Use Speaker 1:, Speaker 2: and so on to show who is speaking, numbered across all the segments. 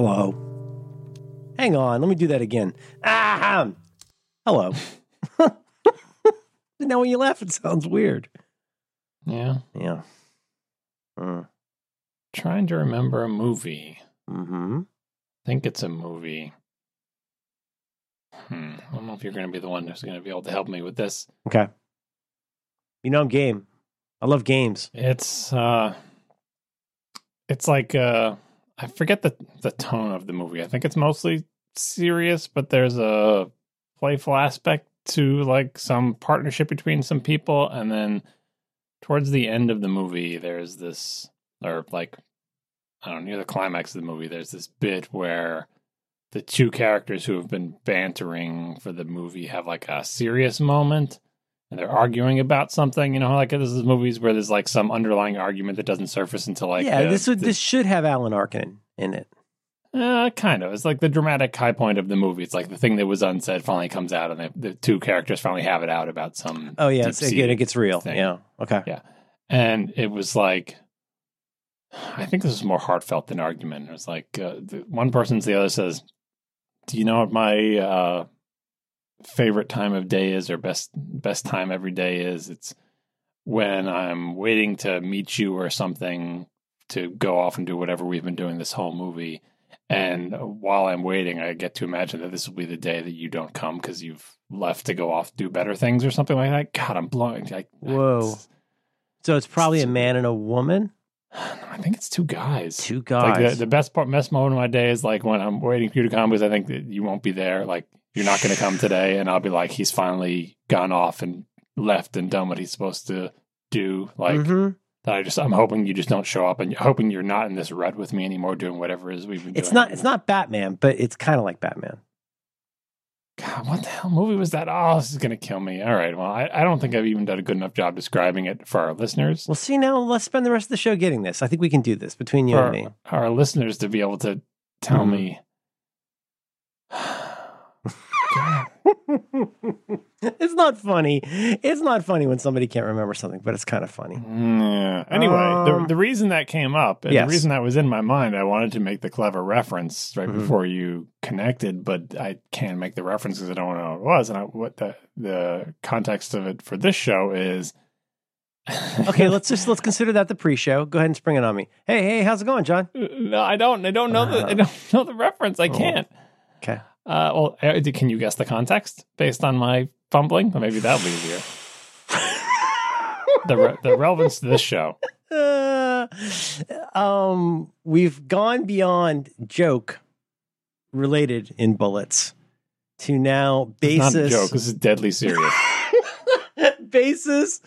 Speaker 1: Hello. Hang on, let me do that again. Ah, hello. now when you laugh, it sounds weird.
Speaker 2: Yeah.
Speaker 1: Yeah. Mm.
Speaker 2: Trying to remember a movie.
Speaker 1: hmm I
Speaker 2: think it's a movie. Hmm. I don't know if you're going to be the one who's going to be able to help me with this.
Speaker 1: Okay. You know I'm game. I love games.
Speaker 2: It's uh it's like uh I forget the the tone of the movie. I think it's mostly serious, but there's a playful aspect to like some partnership between some people and then towards the end of the movie there's this or like I don't know, near the climax of the movie there's this bit where the two characters who have been bantering for the movie have like a serious moment and they're arguing about something. You know, like this is movies where there's like some underlying argument that doesn't surface until like
Speaker 1: yeah,
Speaker 2: the-
Speaker 1: this would
Speaker 2: the-
Speaker 1: this should have Alan Arkin in it.
Speaker 2: uh, kind of. It's like the dramatic high point of the movie. It's like the thing that was unsaid finally comes out, and the, the two characters finally have it out about some.
Speaker 1: Oh yeah, it's again it gets real.
Speaker 2: thing.
Speaker 1: Yeah. Okay.
Speaker 2: Yeah. And it was like, I think this is more heartfelt than argument. It was like uh, the, one person to the other says, "Do you know what my uh, favorite time of day is, or best best time every day is? It's when I'm waiting to meet you or something to go off and do whatever we've been doing this whole movie." And while I'm waiting, I get to imagine that this will be the day that you don't come because you've left to go off do better things or something like that. God, I'm blowing. I,
Speaker 1: Whoa. So it's probably a man and a woman.
Speaker 2: I think it's two guys.
Speaker 1: Two
Speaker 2: Like
Speaker 1: guys.
Speaker 2: the, the best part, best moment of my day is like when I'm waiting for you to come because I think that you won't be there. Like you're not going to come today, and I'll be like, he's finally gone off and left and done what he's supposed to do. Like
Speaker 1: Mhm.
Speaker 2: that. I just I'm hoping you just don't show up and you're hoping you're not in this rut with me anymore, doing whatever it is we've been doing.
Speaker 1: It's not it's not Batman, but it's kind of like Batman.
Speaker 2: God, what the hell movie was that? Oh, this is going to kill me. All right. Well, I, I don't think I've even done a good enough job describing it for our listeners.
Speaker 1: Well, see now, let's spend the rest of the show getting this. I think we can do this between you
Speaker 2: for
Speaker 1: and me.
Speaker 2: our listeners to be able to tell
Speaker 1: Mhm.
Speaker 2: me. God.
Speaker 1: it's not funny. It's not funny when somebody can't remember something, but it's kind of funny.
Speaker 2: Yeah. Anyway,
Speaker 1: Um,
Speaker 2: the, the reason that came up, and
Speaker 1: yes.
Speaker 2: the reason that was in my mind, I wanted to make the clever reference right
Speaker 1: Mhm.
Speaker 2: before you connected, but I can't make the reference because I don't know what it was. And I, what the the context of it for this show is.
Speaker 1: Okay, let's just let's consider that the pre-show. Go ahead and spring it on me. Hey, hey, how's it going, John?
Speaker 2: no, I don't. I don't know the. I
Speaker 1: Uh.
Speaker 2: don't know the reference. I
Speaker 1: Oh.
Speaker 2: can't.
Speaker 1: Okay.
Speaker 2: Uh, well, uh, can you guess the context based on my fumbling? Or maybe that'll be easier. The re- the relevance to this show.
Speaker 1: Uh, um, we've gone beyond joke related in bullets to now
Speaker 2: It's not a
Speaker 1: basis
Speaker 2: joke. This is deadly serious.
Speaker 1: basis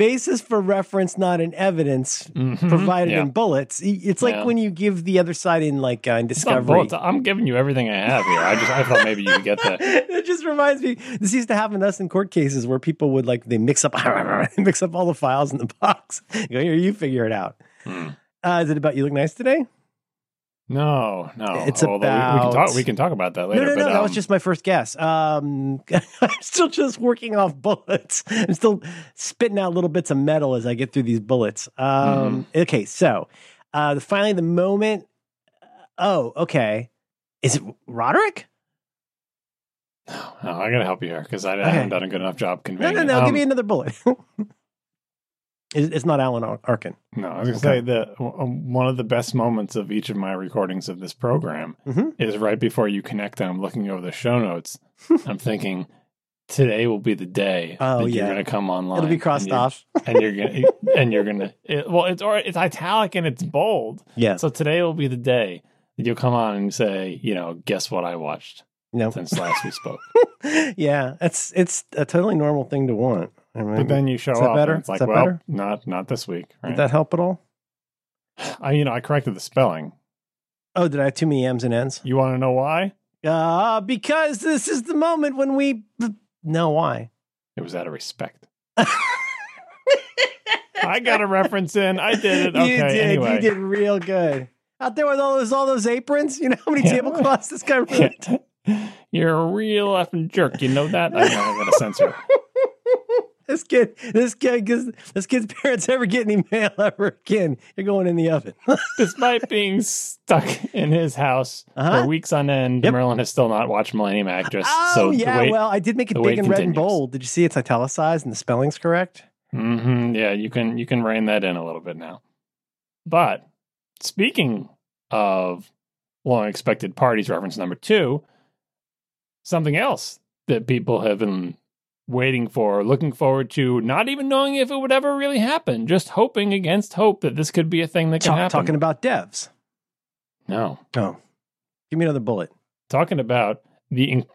Speaker 1: basis for reference, not an evidence
Speaker 2: Mhm.
Speaker 1: provided
Speaker 2: Yeah.
Speaker 1: in bullets. It's like
Speaker 2: Yeah.
Speaker 1: when you give the other side in like uh, in Discovery.
Speaker 2: I'm giving you everything I have here. I just I thought maybe you could get that.
Speaker 1: it just reminds me. This used to happen to us in court cases where people would like they mix up mix up all the files in the box. You go here, you figure it out.
Speaker 2: Hmm.
Speaker 1: Uh, is it about you look nice today?
Speaker 2: No, no.
Speaker 1: It's
Speaker 2: Although we, we can talk. We can talk about that later.
Speaker 1: no, no, no.
Speaker 2: but,
Speaker 1: that was
Speaker 2: um,
Speaker 1: just my first guess. Um, I'm still just working off bullets. I'm still spitting out little bits of metal as I get through these bullets. Um,
Speaker 2: Mm-hmm.
Speaker 1: Okay, so uh, finally the moment. Oh, okay. Is it Roderick?
Speaker 2: Oh, I gotta help you here because I,
Speaker 1: Okay.
Speaker 2: haven't done a good enough job
Speaker 1: No,
Speaker 2: conveying.
Speaker 1: no,
Speaker 2: it.
Speaker 1: no.
Speaker 2: Um,
Speaker 1: give me another bullet. It's it's not Alan Arkin.
Speaker 2: No, I was gonna
Speaker 1: Okay.
Speaker 2: say that um, one of the best moments of each of my recordings of this program
Speaker 1: Mhm.
Speaker 2: is right before you connect. And I'm looking over the show notes. I'm thinking today will be the day
Speaker 1: Oh,
Speaker 2: that
Speaker 1: yeah.
Speaker 2: you're going to come online.
Speaker 1: It'll be crossed
Speaker 2: you're-
Speaker 1: off.
Speaker 2: and you're gonna and you're gonna it, well, it's or it's italic and it's bold.
Speaker 1: Yeah.
Speaker 2: So today will be the day that you'll come on and say, you know, guess what I watched
Speaker 1: No.
Speaker 2: since last we spoke.
Speaker 1: yeah. It's it's a totally normal thing to want. I mean,
Speaker 2: But then you show
Speaker 1: Is that
Speaker 2: up
Speaker 1: better?
Speaker 2: it's
Speaker 1: Is
Speaker 2: like,
Speaker 1: that
Speaker 2: well,
Speaker 1: better?
Speaker 2: not not this week.
Speaker 1: did
Speaker 2: Right?
Speaker 1: that help at all?
Speaker 2: I you know I corrected the spelling.
Speaker 1: Oh, did I have too many M's and N's?
Speaker 2: You want to know why?
Speaker 1: Uh, because this is the moment when we. know why?
Speaker 2: It was out of respect. I got a reference in. I did it. Okay.
Speaker 1: you did.
Speaker 2: Anyway.
Speaker 1: You did real good. Out there with all those all those aprons. You know how many
Speaker 2: Yeah.
Speaker 1: tablecloths this guy ruined?
Speaker 2: You're a real effing jerk. You know that? I know I got to censor.
Speaker 1: this kid, this kid, this kid's parents ever get any mail ever again, you're going in the oven.
Speaker 2: Despite being stuck in his house
Speaker 1: Uh-huh.
Speaker 2: for weeks on end,
Speaker 1: Yep.
Speaker 2: Merlin has still not watched Millennium Actress.
Speaker 1: oh
Speaker 2: so
Speaker 1: yeah,
Speaker 2: wait,
Speaker 1: well, I did make it big and red and bold. Did you see it's italicized and the spelling's correct?
Speaker 2: hmm yeah, you can you can rein that in a little bit now. But speaking of long expected parties, reference number two, something else that people have been waiting for, looking forward to, not even knowing if it would ever really happen, just hoping against hope that this could be a thing that can
Speaker 1: Ta-
Speaker 2: happen.
Speaker 1: talking about devs.
Speaker 2: no,
Speaker 1: Oh, give me another bullet.
Speaker 2: talking about the in-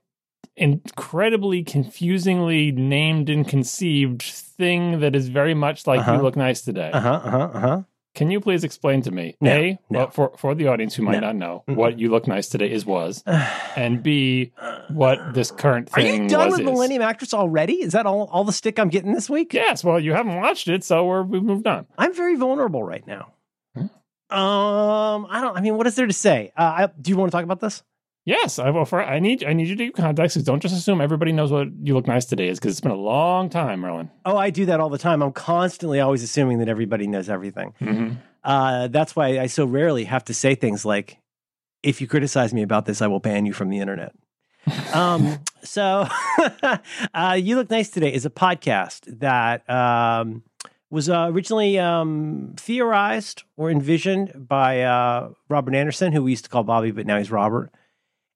Speaker 2: incredibly confusingly named and conceived thing that is very much like
Speaker 1: Uh-huh.
Speaker 2: you look nice today.
Speaker 1: Uh huh. Uh huh. Uh huh.
Speaker 2: Can you please explain to me,
Speaker 1: No,
Speaker 2: A,
Speaker 1: no.
Speaker 2: what for, for the audience who might
Speaker 1: No.
Speaker 2: not know,
Speaker 1: Mm-mm.
Speaker 2: what you look nice today is was, and B, what this current thing Are
Speaker 1: you done with
Speaker 2: is.
Speaker 1: Millennium Actress already? Is that all, all the stick I'm getting this week?
Speaker 2: Yes, well, you haven't watched it, so we're, we've moved on.
Speaker 1: I'm very vulnerable right now.
Speaker 2: Hmm.
Speaker 1: Um, I don't. I mean, what is there to say? Uh, I, do you want to talk about this?
Speaker 2: Yes, I will. For I need I need you to do context. Don't just assume everybody knows what you look nice today is, because it's been a long time, Merlin.
Speaker 1: Oh, I do that all the time. I'm constantly always assuming that everybody knows everything.
Speaker 2: Mm-hmm.
Speaker 1: Uh, that's why I so rarely have to say things like, "If you criticize me about this, I will ban you from the internet." um, so, uh, you look nice today is a podcast that um, was uh, originally um, theorized or envisioned by uh, Robert Anderson, who we used to call Bobby, but now he's Robert.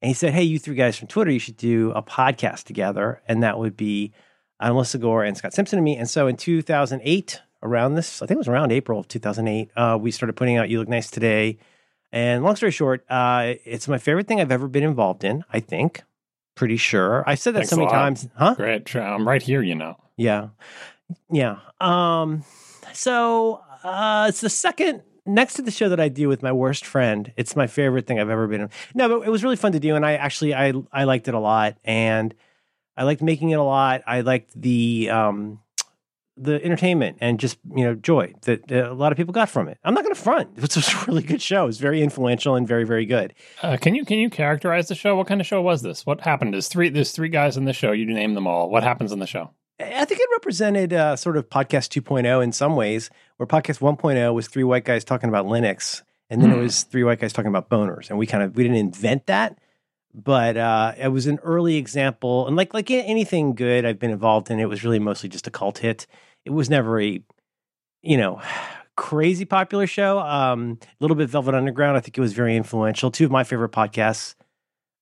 Speaker 1: And he said, "Hey, you three guys from Twitter, you should do a podcast together, and that would be uh, Melissa Gore and Scott Simpson and me." And so, in 2008, around this, I think it was around April of 2008, uh, we started putting out "You Look Nice Today." And long story short, uh, it's my favorite thing I've ever been involved in. I think, pretty sure. I've said that
Speaker 2: Thanks
Speaker 1: so many times, huh?
Speaker 2: Great, I'm right here. You know.
Speaker 1: Yeah. Yeah. Um so uh it's the second next to the show that I do with my worst friend. It's my favorite thing I've ever been in. No, but it was really fun to do and I actually I I liked it a lot and I liked making it a lot. I liked the um the entertainment and just you know joy that uh, a lot of people got from it. I'm not going to front. It was a really good show. It was very influential and very very good.
Speaker 2: Uh, can you can you characterize the show? What kind of show was this? What happened? There's three there's three guys in the show. You name them all. What happens in the show?
Speaker 1: I think it represented uh, sort of podcast 2.0 in some ways, where podcast 1.0 was three white guys talking about Linux, and then it
Speaker 2: Hmm.
Speaker 1: was three white guys talking about boners, and we kind of we didn't invent that, but uh, it was an early example, and like like anything good I've been involved in, it was really mostly just a cult hit. It was never a, you know. Crazy popular show. Um, a little bit Velvet Underground. I think it was very influential. Two of my favorite podcasts.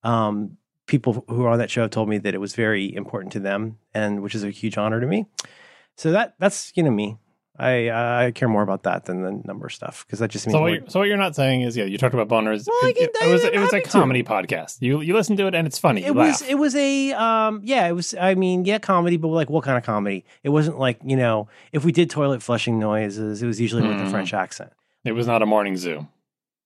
Speaker 1: Um, people who are on that show have told me that it was very important to them, and which is a huge honor to me. So that that's you know me. I uh, I care more about that than the number stuff because that just means
Speaker 2: So what, you're, so what you're not saying is, yeah, you talked about boners.
Speaker 1: Well, I
Speaker 2: it, it was it was a
Speaker 1: happy to.
Speaker 2: comedy podcast. You you listen to it and it's funny.
Speaker 1: It was
Speaker 2: laugh.
Speaker 1: it was a um yeah it was I mean yeah comedy but like what kind of comedy? It wasn't like you know if we did toilet flushing noises it was usually with a
Speaker 2: Mm.
Speaker 1: French accent.
Speaker 2: It was not a morning zoo.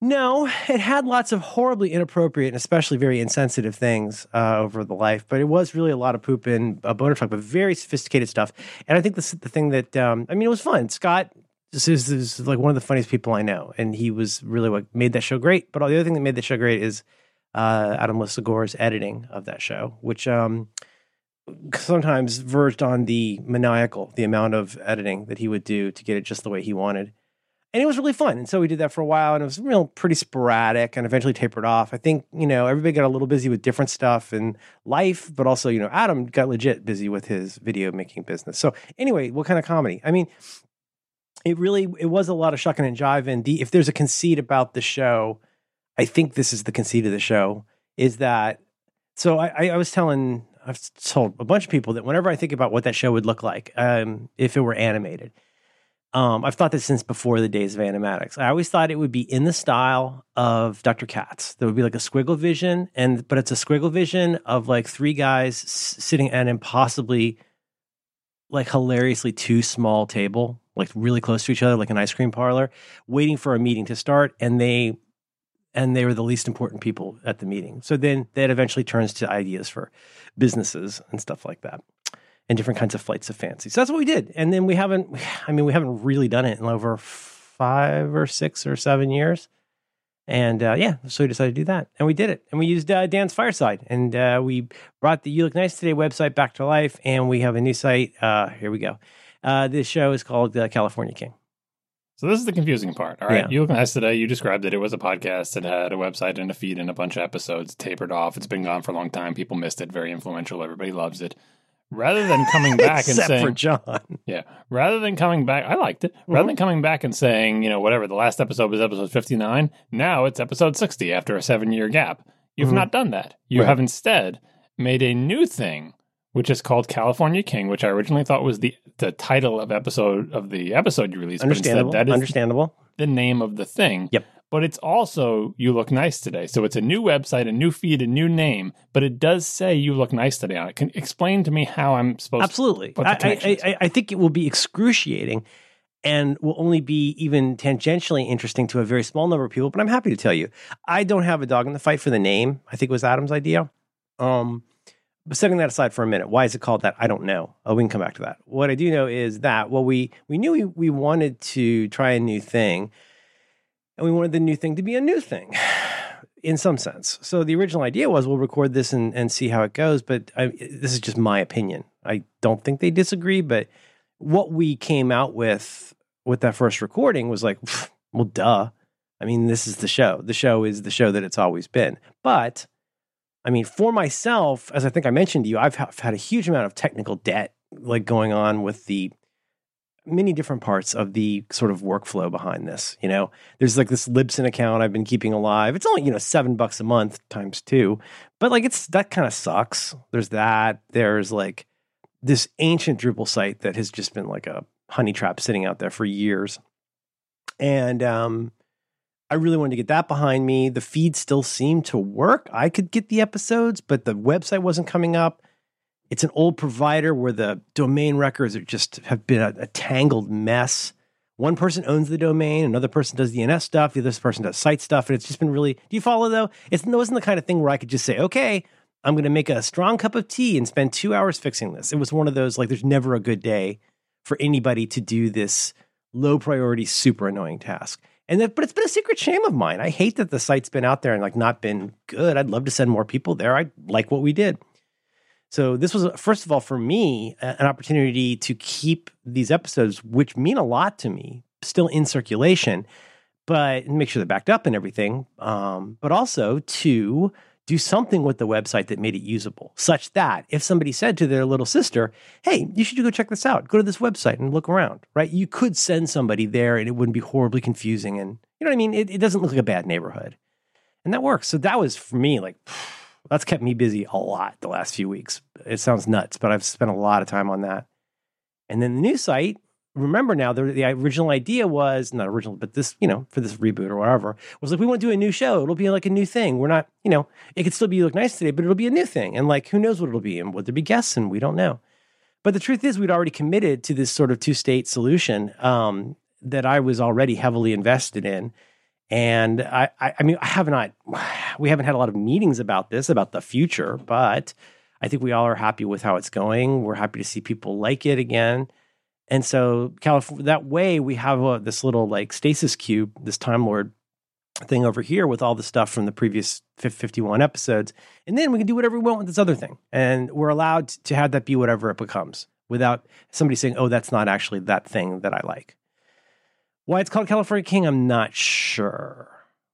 Speaker 1: No, it had lots of horribly inappropriate and especially very insensitive things uh, over the life, but it was really a lot of poop in a boner talk, but very sophisticated stuff. And I think this the thing that um, I mean, it was fun. Scott this is, this is like one of the funniest people I know, and he was really what made that show great. But all the other thing that made the show great is uh, Adam Lisagor's editing of that show, which um, sometimes verged on the maniacal, the amount of editing that he would do to get it just the way he wanted and it was really fun. And so we did that for a while, and it was real pretty sporadic, and eventually tapered off. I think you know everybody got a little busy with different stuff in life, but also you know Adam got legit busy with his video making business. So anyway, what kind of comedy? I mean, it really it was a lot of shucking and jiving. The if there's a conceit about the show, I think this is the conceit of the show is that. So I, I, I was telling I've told a bunch of people that whenever I think about what that show would look like um, if it were animated um, I've thought this since before the days of animatics. I always thought it would be in the style of Dr. Katz. There would be like a squiggle vision, and but it's a squiggle vision of like three guys s- sitting at an impossibly, like hilariously too small table, like really close to each other, like an ice cream parlor, waiting for a meeting to start, and they and they were the least important people at the meeting. So then that eventually turns to ideas for businesses and stuff like that and different kinds of flights of fancy. So that's what we did. And then we haven't, I mean, we haven't really done it in over five or six or seven years. And uh, yeah, so we decided to do that, and we did it, and we used uh, Dan's Fireside, and uh, we brought the You Look Nice Today website back to life, and we have a new site. Uh, here we go. Uh, this show is called uh, California King.
Speaker 2: So this is the confusing part. All right.
Speaker 1: Yeah.
Speaker 2: You look nice today. You described it. It was a podcast. It had a website and a feed and a bunch of episodes tapered off. It's been gone for a long time. People missed it. Very influential. Everybody loves it. Rather than coming back and saying,
Speaker 1: for John.
Speaker 2: yeah, rather than coming back, I liked it. Rather than coming back and saying, you know, whatever, the last episode was episode 59. Now it's episode 60 after a seven year gap. You've
Speaker 1: Mhm.
Speaker 2: not done that. You
Speaker 1: Right.
Speaker 2: have instead made a new thing, which is called California King, which I originally thought was the, the title of episode of the episode you released. But instead,
Speaker 1: Understandable.
Speaker 2: that is
Speaker 1: Understandable.
Speaker 2: the name of the thing.
Speaker 1: Yep.
Speaker 2: But it's also You Look Nice Today. So it's a new website, a new feed, a new name, but it does say You Look Nice Today on it. Can explain to me how I'm supposed to? Absolutely.
Speaker 1: I, I. I, I think it will be excruciating and will only be even tangentially interesting to a very small number of people. But I'm happy to tell you, I don't have a dog in the fight for the name. I think it was Adam's idea. Um, but setting that aside for a minute, why is it called that? I don't know. Oh, we can come back to that. What I do know is that well, we we knew we, we wanted to try a new thing, and we wanted the new thing to be a new thing. In some sense. So the original idea was we'll record this and, and see how it goes. But I, this is just my opinion. I don't think they disagree. But what we came out with with that first recording was like, well, duh. I mean, this is the show. The show is the show that it's always been. But I mean, for myself, as I think I mentioned to you, I've ha- had a huge amount of technical debt like going on with the many different parts of the sort of workflow behind this. You know, there's like this Libsyn account I've been keeping alive. It's only, you know, seven bucks a month times two, but like it's that kind of sucks. There's that. There's like this ancient Drupal site that has just been like a honey trap sitting out there for years. And um, I really wanted to get that behind me. The feed still seemed to work. I could get the episodes, but the website wasn't coming up. It's an old provider where the domain records are just have been a, a tangled mess. One person owns the domain, another person does DNS stuff, the other person does site stuff, and it's just been really. Do you follow though? It's, it wasn't the kind of thing where I could just say, okay, I'm going to make a strong cup of tea and spend two hours fixing this. It was one of those like, there's never a good day for anybody to do this low priority, super annoying task. And that, but it's been a secret shame of mine. I hate that the site's been out there and like not been good. I'd love to send more people there. I like what we did. So this was first of all for me an opportunity to keep these episodes, which mean a lot to me, still in circulation, but make sure they're backed up and everything. Um, but also to do something with the website that made it usable, such that if somebody said to their little sister, "Hey, you should go check this out. Go to this website and look around." Right? You could send somebody there, and it wouldn't be horribly confusing. And you know what I mean? It, it doesn't look like a bad neighborhood, and that works. So that was for me like that's kept me busy a lot the last few weeks. It sounds nuts, but I've spent a lot of time on that. And then the new site, remember now, the, the original idea was not original, but this, you know, for this reboot or whatever, was like, we want to do a new show. It'll be like a new thing. We're not, you know, it could still be look nice today, but it'll be a new thing. And like, who knows what it'll be? And would there be guests? And we don't know. But the truth is, we'd already committed to this sort of two state solution um, that I was already heavily invested in. And I, I, I mean, I have not, we haven't had a lot of meetings about this, about the future, but I think we all are happy with how it's going. We're happy to see people like it again. And so, California, that way we have uh this little like stasis cube, this Time Lord thing over here with all the stuff from the previous 51 episodes. And then we can do whatever we want with this other thing. And we're allowed to have that be whatever it becomes without somebody saying, oh, that's not actually that thing that I like. Why it's called California King, I'm not sure.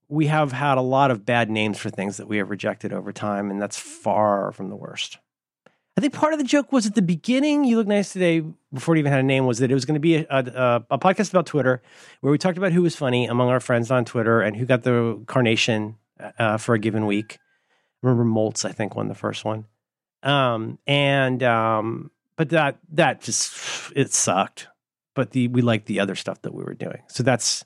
Speaker 1: We have had a lot of bad names for things that we have rejected over time, and that's far from the worst. I think part of the joke was at the beginning, You Look Nice Today, before it even had a name, was that it was going to be a, a, a podcast about Twitter where we talked about who was funny among our friends on Twitter and who got the carnation uh, for a given week. remember Moltz, I think, won the first one. Um, and, um, but that, that just, it sucked. But the, we liked the other stuff that we were doing. So that's,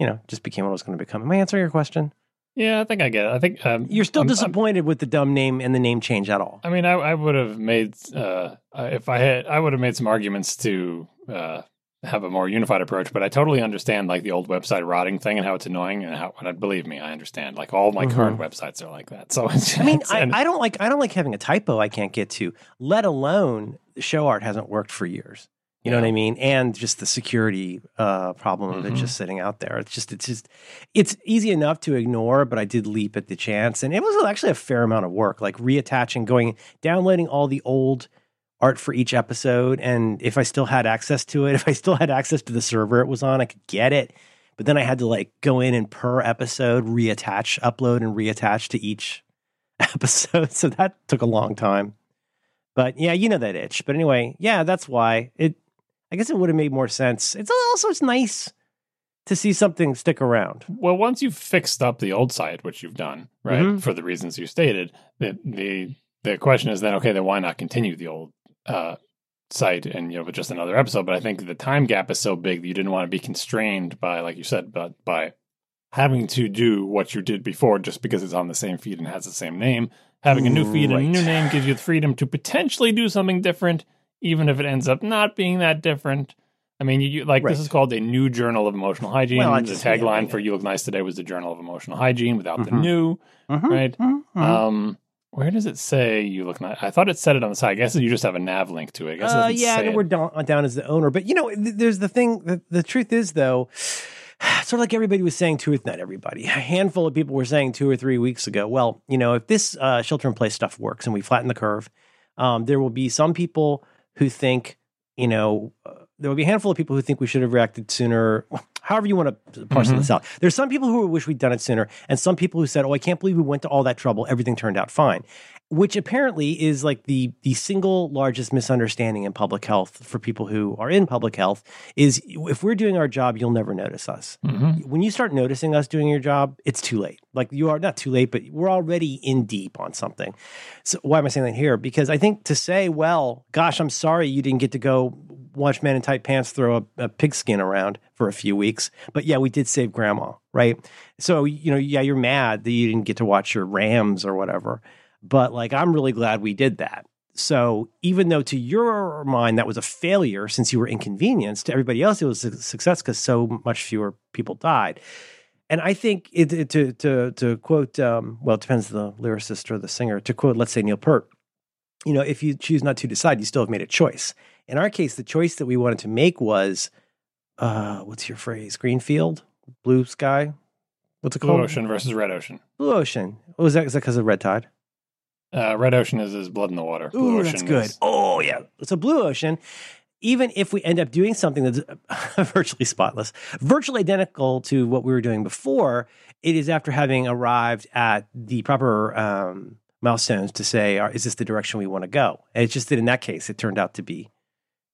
Speaker 1: you know, just became what it was going to become. Am I answering your question?
Speaker 2: Yeah, I think I get it. I think um,
Speaker 1: You're still
Speaker 2: I'm- I'm-
Speaker 1: disappointed with the dumb name and the name change at all.
Speaker 2: I mean, I, I would have made uh, if I had, I would have made some arguments to uh, have a more unified approach. But I totally understand like the old website rotting thing and how it's annoying and how. And believe me, I understand. Like all my current websites are like that. So it's,
Speaker 1: Mm-hmm. I mean, I,
Speaker 2: and-
Speaker 1: I don't like I don't like having a typo I can't get to. Let alone the show art hasn't worked for years. You know what I mean? And just the security uh, problem of it
Speaker 2: Mhm.
Speaker 1: just sitting out there. It's just, it's just, it's easy enough to ignore, but I did leap at the chance. And it was actually a fair amount of work, like reattaching, going, downloading all the old art for each episode. And if I still had access to it, if I still had access to the server it was on, I could get it. But then I had to like go in and per episode reattach, upload and reattach to each episode. So that took a long time. But yeah, you know that itch. But anyway, yeah, that's why it. I guess it would have made more sense. It's also it's nice to see something stick around.
Speaker 2: Well, once you've fixed up the old site, which you've done, right,
Speaker 1: Mhm.
Speaker 2: for the reasons you stated, the the the question is then okay, then why not continue the old uh, site and you know with just another episode? But I think the time gap is so big that you didn't want to be constrained by, like you said, but by having to do what you did before just because it's on the same feed and has the same name. Having a new feed and a new name gives you the freedom to potentially do something different, even if it ends up not being that different. I mean, you, you like
Speaker 1: Right.
Speaker 2: this is called a new journal of emotional hygiene.
Speaker 1: Well,
Speaker 2: the
Speaker 1: yeah,
Speaker 2: tagline
Speaker 1: yeah.
Speaker 2: for "You Look Nice Today" was the Journal of Emotional Hygiene without the
Speaker 1: Mhm.
Speaker 2: new. Right.
Speaker 1: Mhm.
Speaker 2: Um, where does it say "You Look Nice"? I thought it said it on the side. I guess you just have a nav link to it. I guess
Speaker 1: Uh, yeah, we're down, down as the owner. But you know, th- there's the thing. The, the truth is, though, sort of like everybody was saying two, not everybody, a handful of people were saying two or three weeks ago. Well, you know, if this uh, shelter in place stuff works and we flatten the curve, um, there will be some people who think, you know, there will be a handful of people who think we should have reacted sooner. However, you want to parcel
Speaker 2: Mhm.
Speaker 1: this out. There's some people who wish we'd done it sooner, and some people who said, "Oh, I can't believe we went to all that trouble. Everything turned out fine." which apparently is like the the single largest misunderstanding in public health for people who are in public health is if we're doing our job you'll never notice us
Speaker 2: Mhm.
Speaker 1: when you start noticing us doing your job it's too late like you are not too late but we're already in deep on something so why am i saying that here because i think to say well gosh i'm sorry you didn't get to go watch men in tight pants throw a, a pigskin around for a few weeks. But yeah we did save grandma right? So you know yeah you're mad that you didn't get to watch your rams or whatever. But like i'm really glad we did that. So even though to your mind that was a failure since you were inconvenienced to everybody else it was a success because so much fewer people died. And i think it, it- to to to quote um, well it depends the lyricist or the singer to quote let's say neil peart you know if you choose not to decide you still have made a choice in our case the choice that we wanted to make was uh what's your phrase greenfield blue sky what's it
Speaker 2: Blue Ocean versus Red Ocean.
Speaker 1: blue ocean what was that is that because of red tide
Speaker 2: Uh, Red Ocean is, is blood in the water. Blue
Speaker 1: Ooh,
Speaker 2: Ocean
Speaker 1: that's good.
Speaker 2: is-
Speaker 1: Oh, yeah. it's a blue ocean, even if we end up doing something that's virtually spotless, virtually identical to what we were doing before, it is after having arrived at the proper um, milestones to say, is this the direction we want to go? And it's just that in that case, it turned out to be,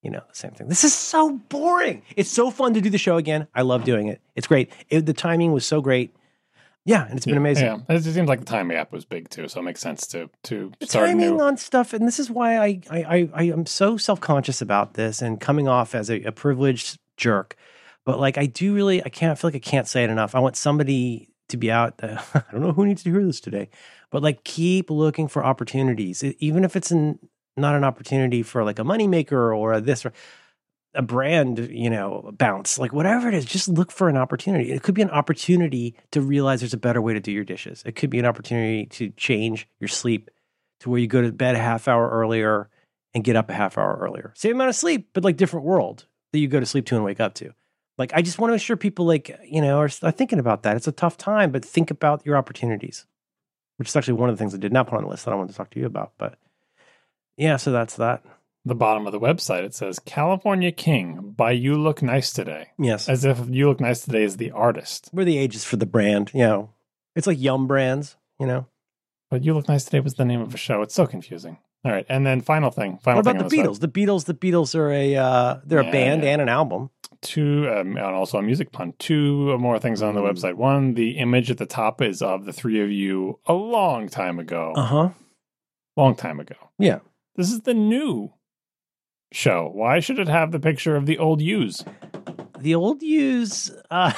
Speaker 1: you know, the same thing. This is so boring. It's so fun to do the show again. I love doing it. It's great. It, the timing was so great. Yeah, and it's been amazing.
Speaker 2: Yeah, it seems like the time gap was big too, so it makes sense to to
Speaker 1: the
Speaker 2: start
Speaker 1: timing
Speaker 2: new.
Speaker 1: on stuff, and this is why I I I, I am so self conscious about this and coming off as a, a privileged jerk. But like, I do really, I can't I feel like I can't say it enough. I want somebody to be out. Uh, I don't know who needs to hear this today, but like, keep looking for opportunities, even if it's an, not an opportunity for like a moneymaker or a this or a brand, you know, bounce, like whatever it is, just look for an opportunity. It could be an opportunity to realize there's a better way to do your dishes. It could be an opportunity to change your sleep to where you go to bed a half hour earlier and get up a half hour earlier. Same amount of sleep, but like different world that you go to sleep to and wake up to. Like I just want to make sure people like, you know, are, are thinking about that. It's a tough time, but think about your opportunities. Which is actually one of the things I did not put on the list that I wanted to talk to you about. But yeah, so that's that.
Speaker 2: The bottom of the website it says California King by You Look Nice Today,
Speaker 1: Yes.
Speaker 2: as if You Look Nice Today is the artist,
Speaker 1: We're the ages for the brand, you know. It's like Yum Brands, you know.
Speaker 2: but You Look Nice Today was the name of a show. It's so confusing. All right, and then final thing, final
Speaker 1: What about
Speaker 2: on
Speaker 1: the. Beatles? The Beatles, the Beatles are a uh they're
Speaker 2: Yeah,
Speaker 1: a band
Speaker 2: yeah.
Speaker 1: and an album.
Speaker 2: two um, and also a music pun two more things on the
Speaker 1: Mm.
Speaker 2: website one the image at the top is of the three of you a long time ago
Speaker 1: Uh-huh.
Speaker 2: long time ago
Speaker 1: Yeah.
Speaker 2: This is the new show why should it have the picture of the old yous
Speaker 1: The old use uh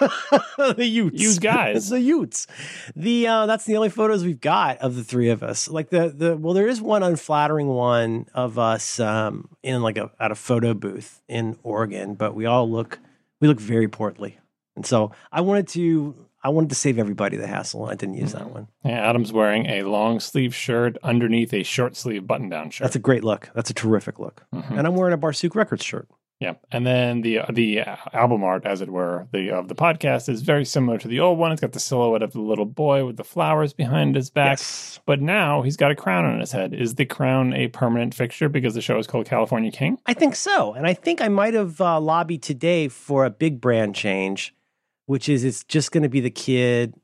Speaker 1: the Utes.
Speaker 2: Utes guys.
Speaker 1: the Utes. The uh that's the only photos we've got of the three of us. Like the the well there is one unflattering one of us um in like a at a photo booth in Oregon, but we all look we look very portly. And so I wanted to I wanted to save everybody the hassle. I didn't use
Speaker 2: Mm-hmm.
Speaker 1: that one.
Speaker 2: Yeah, Adam's wearing a long sleeve shirt underneath a short sleeve button down shirt.
Speaker 1: That's a great look. That's a terrific look.
Speaker 2: Mhm.
Speaker 1: And I'm wearing a Barsuk Records shirt.
Speaker 2: Yeah, and then the the album art, as it were, the of the podcast is very similar to the old one. It's got the silhouette of the little boy with the flowers behind his back.
Speaker 1: Yes.
Speaker 2: But now he's got a crown on his head. Is the crown a permanent fixture because the show is called California King?
Speaker 1: I think so. And I think I might have uh, lobbied today for a big brand change, which is it's just going to be the kid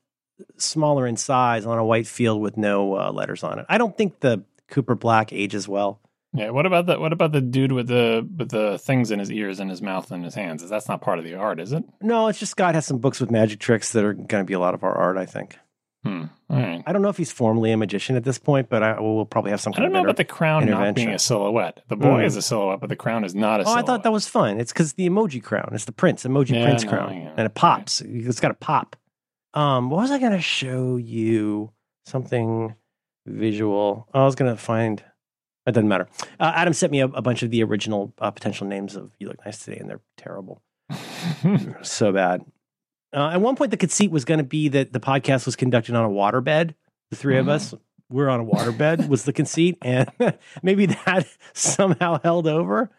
Speaker 1: smaller in size on a white field with no uh, letters on it. I don't think the Cooper Black ages well.
Speaker 2: Yeah. What about the what about the dude with the with the things in his ears and his mouth and his hands? Is that's not part of the art, is it?
Speaker 1: No, it's just God has some books with magic tricks that are going to be a lot of our art, I think.
Speaker 2: Hmm. Right.
Speaker 1: I don't know if he's formally a magician at this point, but I, we'll probably have some
Speaker 2: I don't know about the crown not being a silhouette. The boy
Speaker 1: Mm.
Speaker 2: is a silhouette, but the crown is not a silhouette.
Speaker 1: Oh, I thought that was fun. It's because the emoji crown. It's the Prince emoji
Speaker 2: Yeah,
Speaker 1: Prince
Speaker 2: no,
Speaker 1: crown,
Speaker 2: yeah.
Speaker 1: and it pops. It's got a pop. Um, what was I going to show you? Something visual. I was going to find. It doesn't matter. Uh, Adam sent me a, a bunch of the original uh, potential names of "You Look Nice Today," and they're terrible, so bad. Uh, at one point, the conceit was going to be that the podcast was conducted on a waterbed. The 3 of
Speaker 2: Mhm.
Speaker 1: us were on a waterbed was the conceit, and maybe that somehow held over.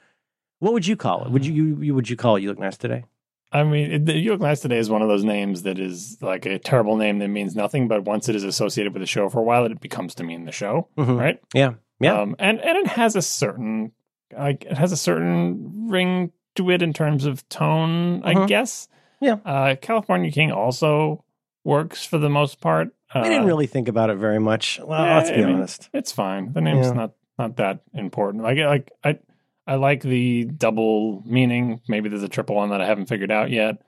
Speaker 1: What would you call it? Would you, you, you would you call it? You look nice today.
Speaker 2: I mean, it, you look nice today is one of those names that is like a terrible name that means nothing, but once it is associated with the show for a while, it becomes to mean the show,
Speaker 1: Mhm.
Speaker 2: right?
Speaker 1: Yeah, yeah.
Speaker 2: Um, and and it has a certain like it has a certain ring to it in terms of tone, I
Speaker 1: Mhm.
Speaker 2: guess.
Speaker 1: Yeah.
Speaker 2: Uh, California King also works for the most part. Uh,
Speaker 1: I didn't really think about it very much. Well,
Speaker 2: yeah,
Speaker 1: let's be
Speaker 2: I mean,
Speaker 1: honest.
Speaker 2: It's fine. The name's
Speaker 1: Yeah.
Speaker 2: not not that important. Like like I I like the double meaning. Maybe there's a triple one that I haven't figured out yet.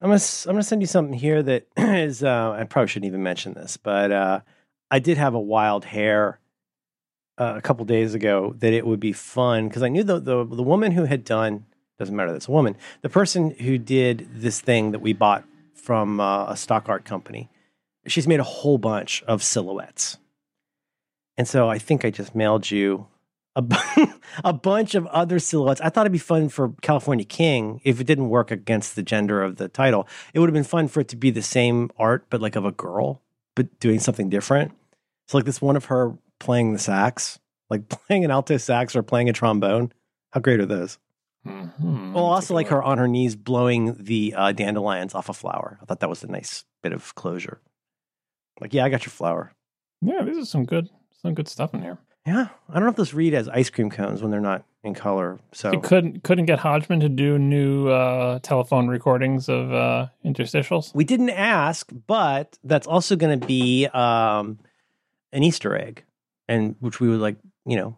Speaker 1: I'm gonna I'm gonna send you something here that is. Uh, I probably shouldn't even mention this, but uh, I did have a wild hair uh, a couple days ago that it would be fun because I knew the, the the woman who had done doesn't matter. That's a woman. The person who did this thing that we bought from uh, a stock art company. She's made a whole bunch of silhouettes, and so I think I just mailed you a, a bunch of other silhouettes. I thought it'd be fun for California King if it didn't work against the gender of the title. It would have been fun for it to be the same art, but like of a girl, but doing something different. So like this one of her playing the sax, like playing an alto sax or playing a trombone. How great are those?
Speaker 2: Mhm.
Speaker 1: Well, also like her on her knees blowing the uh, dandelions off a flower. I thought that was a nice bit of closure. Like, yeah, I got your flower.
Speaker 2: Yeah, this is some good some good stuff in here.
Speaker 1: Yeah, I don't know if those read as ice cream cones when they're not in color. So
Speaker 2: You couldn't couldn't get Hodgman to do new uh, telephone recordings of uh, interstitials.
Speaker 1: we didn't ask, but that's also going to be um, an Easter egg, and which we would like, you know,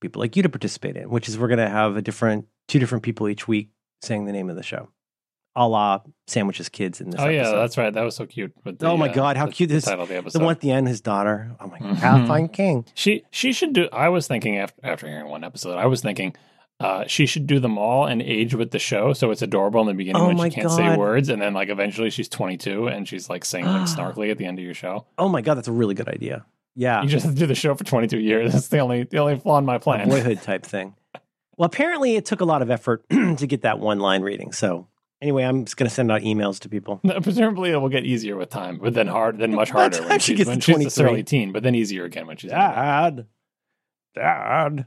Speaker 1: people like you to participate in. Which is we're going to have a different, two different people each week saying the name of the show, a la Sandwiches Kids in this.
Speaker 2: Oh yeah, that's right. That was so cute. The,
Speaker 1: Oh, my
Speaker 2: uh,
Speaker 1: God, how
Speaker 2: the-
Speaker 1: cute
Speaker 2: the
Speaker 1: this-
Speaker 2: title of the episode.
Speaker 1: the one at the end, his daughter. Oh my God,
Speaker 2: Mhm.
Speaker 1: Caroline King.
Speaker 2: She she should do. I was thinking after after hearing one episode, I was thinking uh, she should do them all and age with the show, so it's adorable in the beginning
Speaker 1: Oh
Speaker 2: when she can't say words, and then like eventually she's 22 and she's like saying like snarkly at the end of your show.
Speaker 1: Oh my God, that's a really good idea. Yeah,
Speaker 2: You just have to do the show for 22 years. That's the only the only flaw in my
Speaker 1: a
Speaker 2: plan.
Speaker 1: boyhood type thing. Well, apparently it took a lot of effort to get that one line reading. So anyway, I'm just going to send out emails to people.
Speaker 2: No, Presumably, it will get easier with time, but then hard, then much harder when
Speaker 1: she gets
Speaker 2: when
Speaker 1: to
Speaker 2: she's a
Speaker 1: 23.
Speaker 2: surly teen, but then easier again when she's
Speaker 1: Dad, Dad.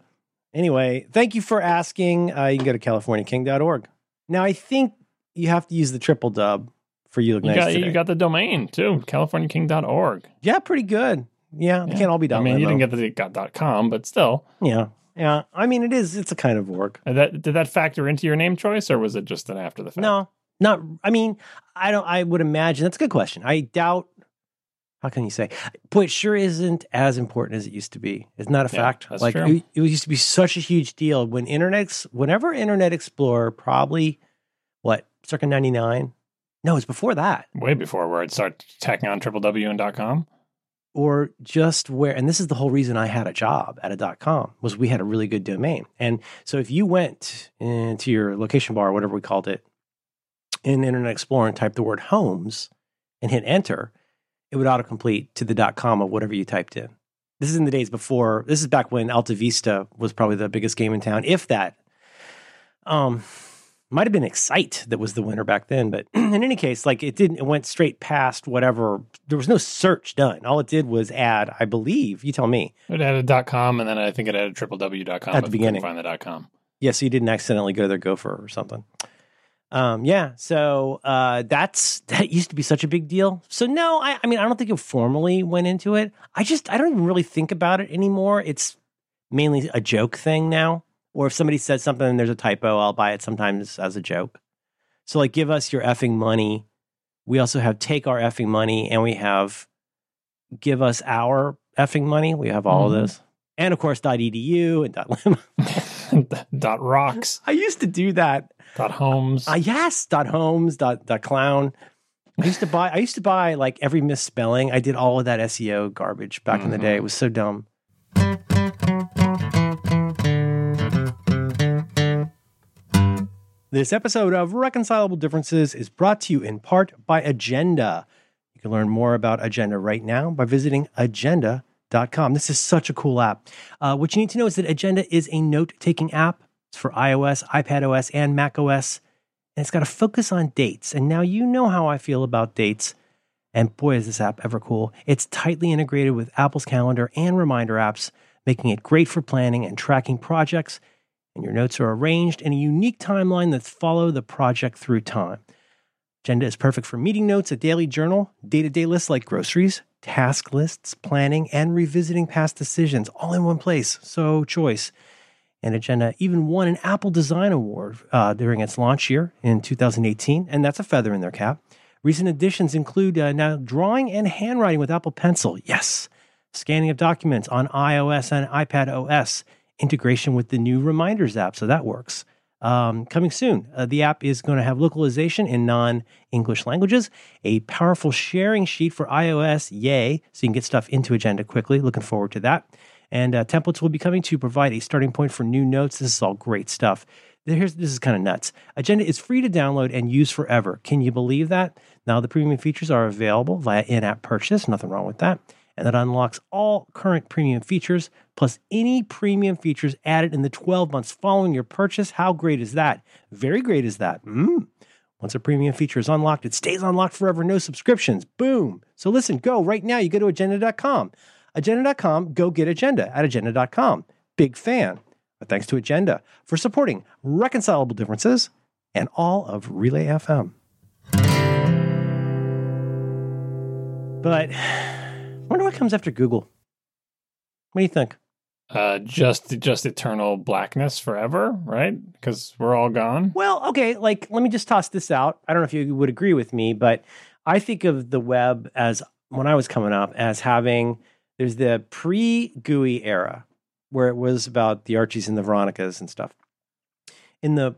Speaker 1: Anyway, thank you for asking. Uh, you can go to californiaking.org. Now, I think you have to use the triple dub for you look
Speaker 2: You
Speaker 1: nice
Speaker 2: got
Speaker 1: today.
Speaker 2: you got the domain too, californiaking.org.
Speaker 1: yeah, pretty good. Yeah,
Speaker 2: Yeah.
Speaker 1: they can't all be done.
Speaker 2: I mean, you didn't get the got .com, but still.
Speaker 1: Yeah, yeah. I mean, it is. It's a kind of org.
Speaker 2: And That did that factor into your name choice, or was it just an after the fact?
Speaker 1: No, not. I mean, I don't. I would imagine that's a good question. I doubt. How can you say? Boy, it sure isn't as important as it used to be. It's not a
Speaker 2: Yeah,
Speaker 1: fact.
Speaker 2: that's
Speaker 1: like
Speaker 2: true.
Speaker 1: It, it used to be such a huge deal when Internet, whenever Internet Explorer, probably what circa ninety nine. No, it's before that,
Speaker 2: way before where it started tacking on triple W and dot com.
Speaker 1: Or just where. And this is the whole reason I had a job at a dot com was we had a really good domain. And so if you went into your location bar, whatever we called it, in Internet Explorer and typed the word homes and hit enter, it would autocomplete to the dot com of whatever you typed in. This is in the days before. This is back when Alta Vista was probably the biggest game in town, if that. Um, Might have been Excite that was the winner back then, but in any case, like it didn't. It went straight past whatever. There was no search done. All it did was add, I believe. You tell me.
Speaker 2: It added .com, and then I think it added www.com
Speaker 1: At the beginning.
Speaker 2: Find the .com.
Speaker 1: Yeah, so you didn't accidentally go to their Gopher or something. Um, yeah, so uh, that's that used to be such a big deal. So no, I, I mean, I don't think it formally went into it. I just I don't even really think about it anymore. It's mainly a joke thing now. Or if somebody says something and there's a typo, I'll buy it sometimes as a joke. So like, give us your effing money. We also have take our effing money, and we have give us our effing money. We have all
Speaker 2: Mhm.
Speaker 1: of those, and of course .edu and .lim.
Speaker 2: dot rocks.
Speaker 1: I used to do that.
Speaker 2: Dot homes.
Speaker 1: Uh, yes, dot homes, dot dot clown. I used to buy. I used to buy like every misspelling. I did all of that SEO garbage back in the day. It was so dumb. This episode of Reconcilable Differences is brought to you in part by Agenda. You can learn more about Agenda right now by visiting agenda.com. This is such a cool app. Uh, what you need to know is that Agenda is a note taking app. It's for iOS, iPadOS, and macOS. And it's got a focus on dates. And now you know how I feel about dates. And boy, is this app ever cool. It's tightly integrated with Apple's calendar and reminder apps, making it great for planning and tracking projects. And your notes are arranged in a unique timeline that follow the project through time. Agenda is perfect for meeting notes, a daily journal, day to day lists like groceries, task lists, planning, and revisiting past decisions all in one place. So, choice. And Agenda even won an Apple Design Award uh, during its launch year in 2018, and that's a feather in their cap. Recent additions include uh, now drawing and handwriting with Apple Pencil. Yes. Scanning of documents on iOS and iPad OS. Integration with the new Reminders app, so that works. Um, coming soon, uh, the app is going to have localization in non English languages, a powerful sharing sheet for iOS, yay, so you can get stuff into Agenda quickly. Looking forward to that. And uh, templates will be coming to provide a starting point for new notes. This is all great stuff. Here's, this is kind of nuts. Agenda is free to download and use forever. Can you believe that? Now, the premium features are available via in app purchase. Nothing wrong with that. And that unlocks all current premium features, plus any premium features added in the 12 months following your purchase. How great is that? Very great is that. Mm. Once a premium feature is unlocked, it stays unlocked forever, no subscriptions. Boom. So listen, go right now. You go to agenda.com. Agenda.com, go get agenda at agenda.com. Big fan. But thanks to Agenda for supporting reconcilable differences and all of Relay FM. But I wonder what comes after Google. What do you think?
Speaker 2: Uh, just just eternal blackness forever, right? Because we're all gone.
Speaker 1: Well, okay, like let me just toss this out. I don't know if you would agree with me, but I think of the web as when I was coming up as having there's the pre-GUI era where it was about the Archies and the Veronicas and stuff. In the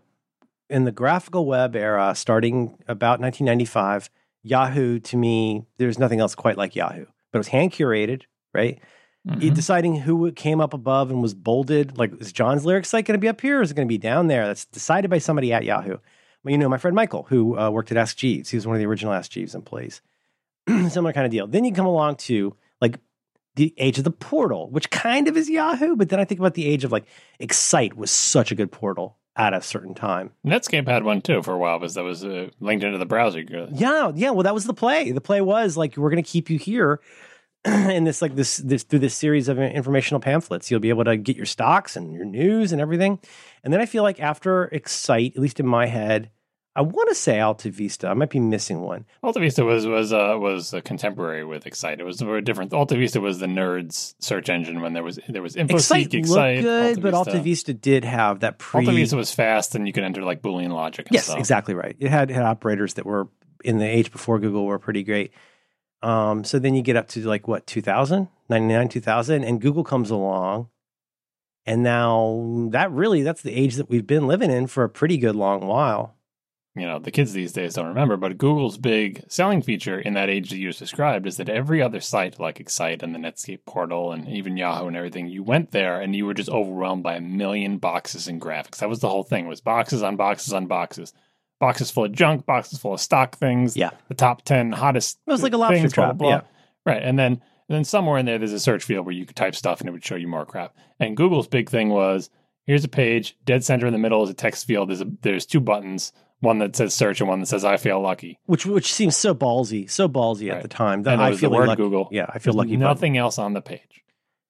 Speaker 1: in the graphical web era, starting about 1995, Yahoo to me, there's nothing else quite like Yahoo. But it was hand curated, right?
Speaker 2: Mhm.
Speaker 1: Deciding who came up above and was bolded. Like, is John's lyric site going to be up here or is it going to be down there? That's decided by somebody at Yahoo. Well, you know, my friend Michael, who uh, worked at Ask Jeeves, he was one of the original Ask Jeeves employees. Similar kind of deal. Then you come along to like the age of the portal, which kind of is Yahoo, but then I think about the age of like Excite was such a good portal at a certain time.
Speaker 2: Netscape had one too for a while, because that was uh, linked into the browser.
Speaker 1: Yeah, yeah. Well, that was the play. The play was like we're going to keep you here in this like this this through this series of informational pamphlets. You'll be able to get your stocks and your news and everything. And then I feel like after Excite, at least in my head, I want to say Alta Vista. I might be missing one.
Speaker 2: Alta Vista was was uh, was a contemporary with Excite. It was a different. Alta Vista was the nerds search engine when there was there was InfoSeek,
Speaker 1: Excite
Speaker 2: Excite,
Speaker 1: looked good,
Speaker 2: Alta
Speaker 1: but. Alta Vista did have that pre.
Speaker 2: Alta Vista was fast, and you could enter like Boolean logic. And
Speaker 1: Yes,
Speaker 2: stuff.
Speaker 1: exactly right. It had, had operators that were in the age before Google were pretty great. Um, so then you get up to like what 2000, 99, 2000, and Google comes along, and now that really that's the age that we've been living in for a pretty good long while.
Speaker 2: You know, the kids these days don't remember, but Google's big selling feature in that age that you just described is that every other site like Excite and the Netscape portal and even Yahoo and everything, you went there and you were just overwhelmed by a million boxes and graphics. That was the whole thing. It was boxes on boxes on boxes. Boxes full of junk, boxes full of stock things.
Speaker 1: Yeah.
Speaker 2: The top 10 hottest
Speaker 1: It was like a lobster
Speaker 2: things, blah,
Speaker 1: trap,
Speaker 2: blah, blah.
Speaker 1: yeah.
Speaker 2: Right. And then and then somewhere in there there's a search field where you could type stuff and it would show you more crap. And Google's big thing was here's a page, dead center in the middle is a text field. There's a, there's two buttons, one that says search and one that says I feel lucky.
Speaker 1: Which which seems so ballsy, so ballsy at the time that I
Speaker 2: was
Speaker 1: feel
Speaker 2: the word
Speaker 1: lucky.
Speaker 2: Google.
Speaker 1: Yeah, I feel
Speaker 2: There's
Speaker 1: lucky. button.
Speaker 2: Nothing else on the page.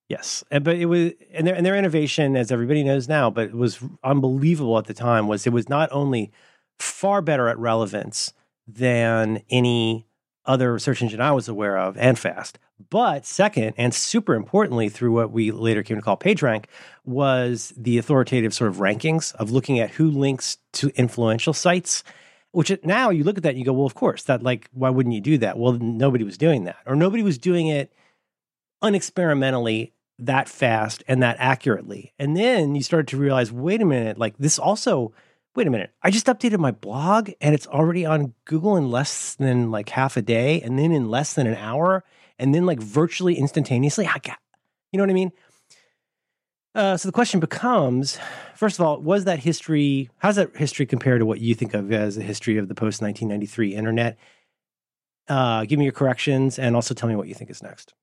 Speaker 1: Yes, and but it was and their and their innovation, as everybody knows now, but it was unbelievable at the time. Was it was not only far better at relevance than any other search engine I was aware of, and fast. But second, and super importantly, through what we later came to call PageRank, was the authoritative sort of rankings of looking at who links to influential sites. Which now you look at that and you go, well, of course, that like, why wouldn't you do that? Well, nobody was doing that, or nobody was doing it unexperimentally that fast and that accurately. And then you started to realize, wait a minute, like this also, wait a minute, I just updated my blog and it's already on Google in less than like half a day and then in less than an hour and then like virtually instantaneously. I got, you know what I mean? Uh, so the question becomes first of all, was that history, How's that history compare to what you think of as the history of the post 1993 internet? Uh, give me your corrections and also tell me what you think is next.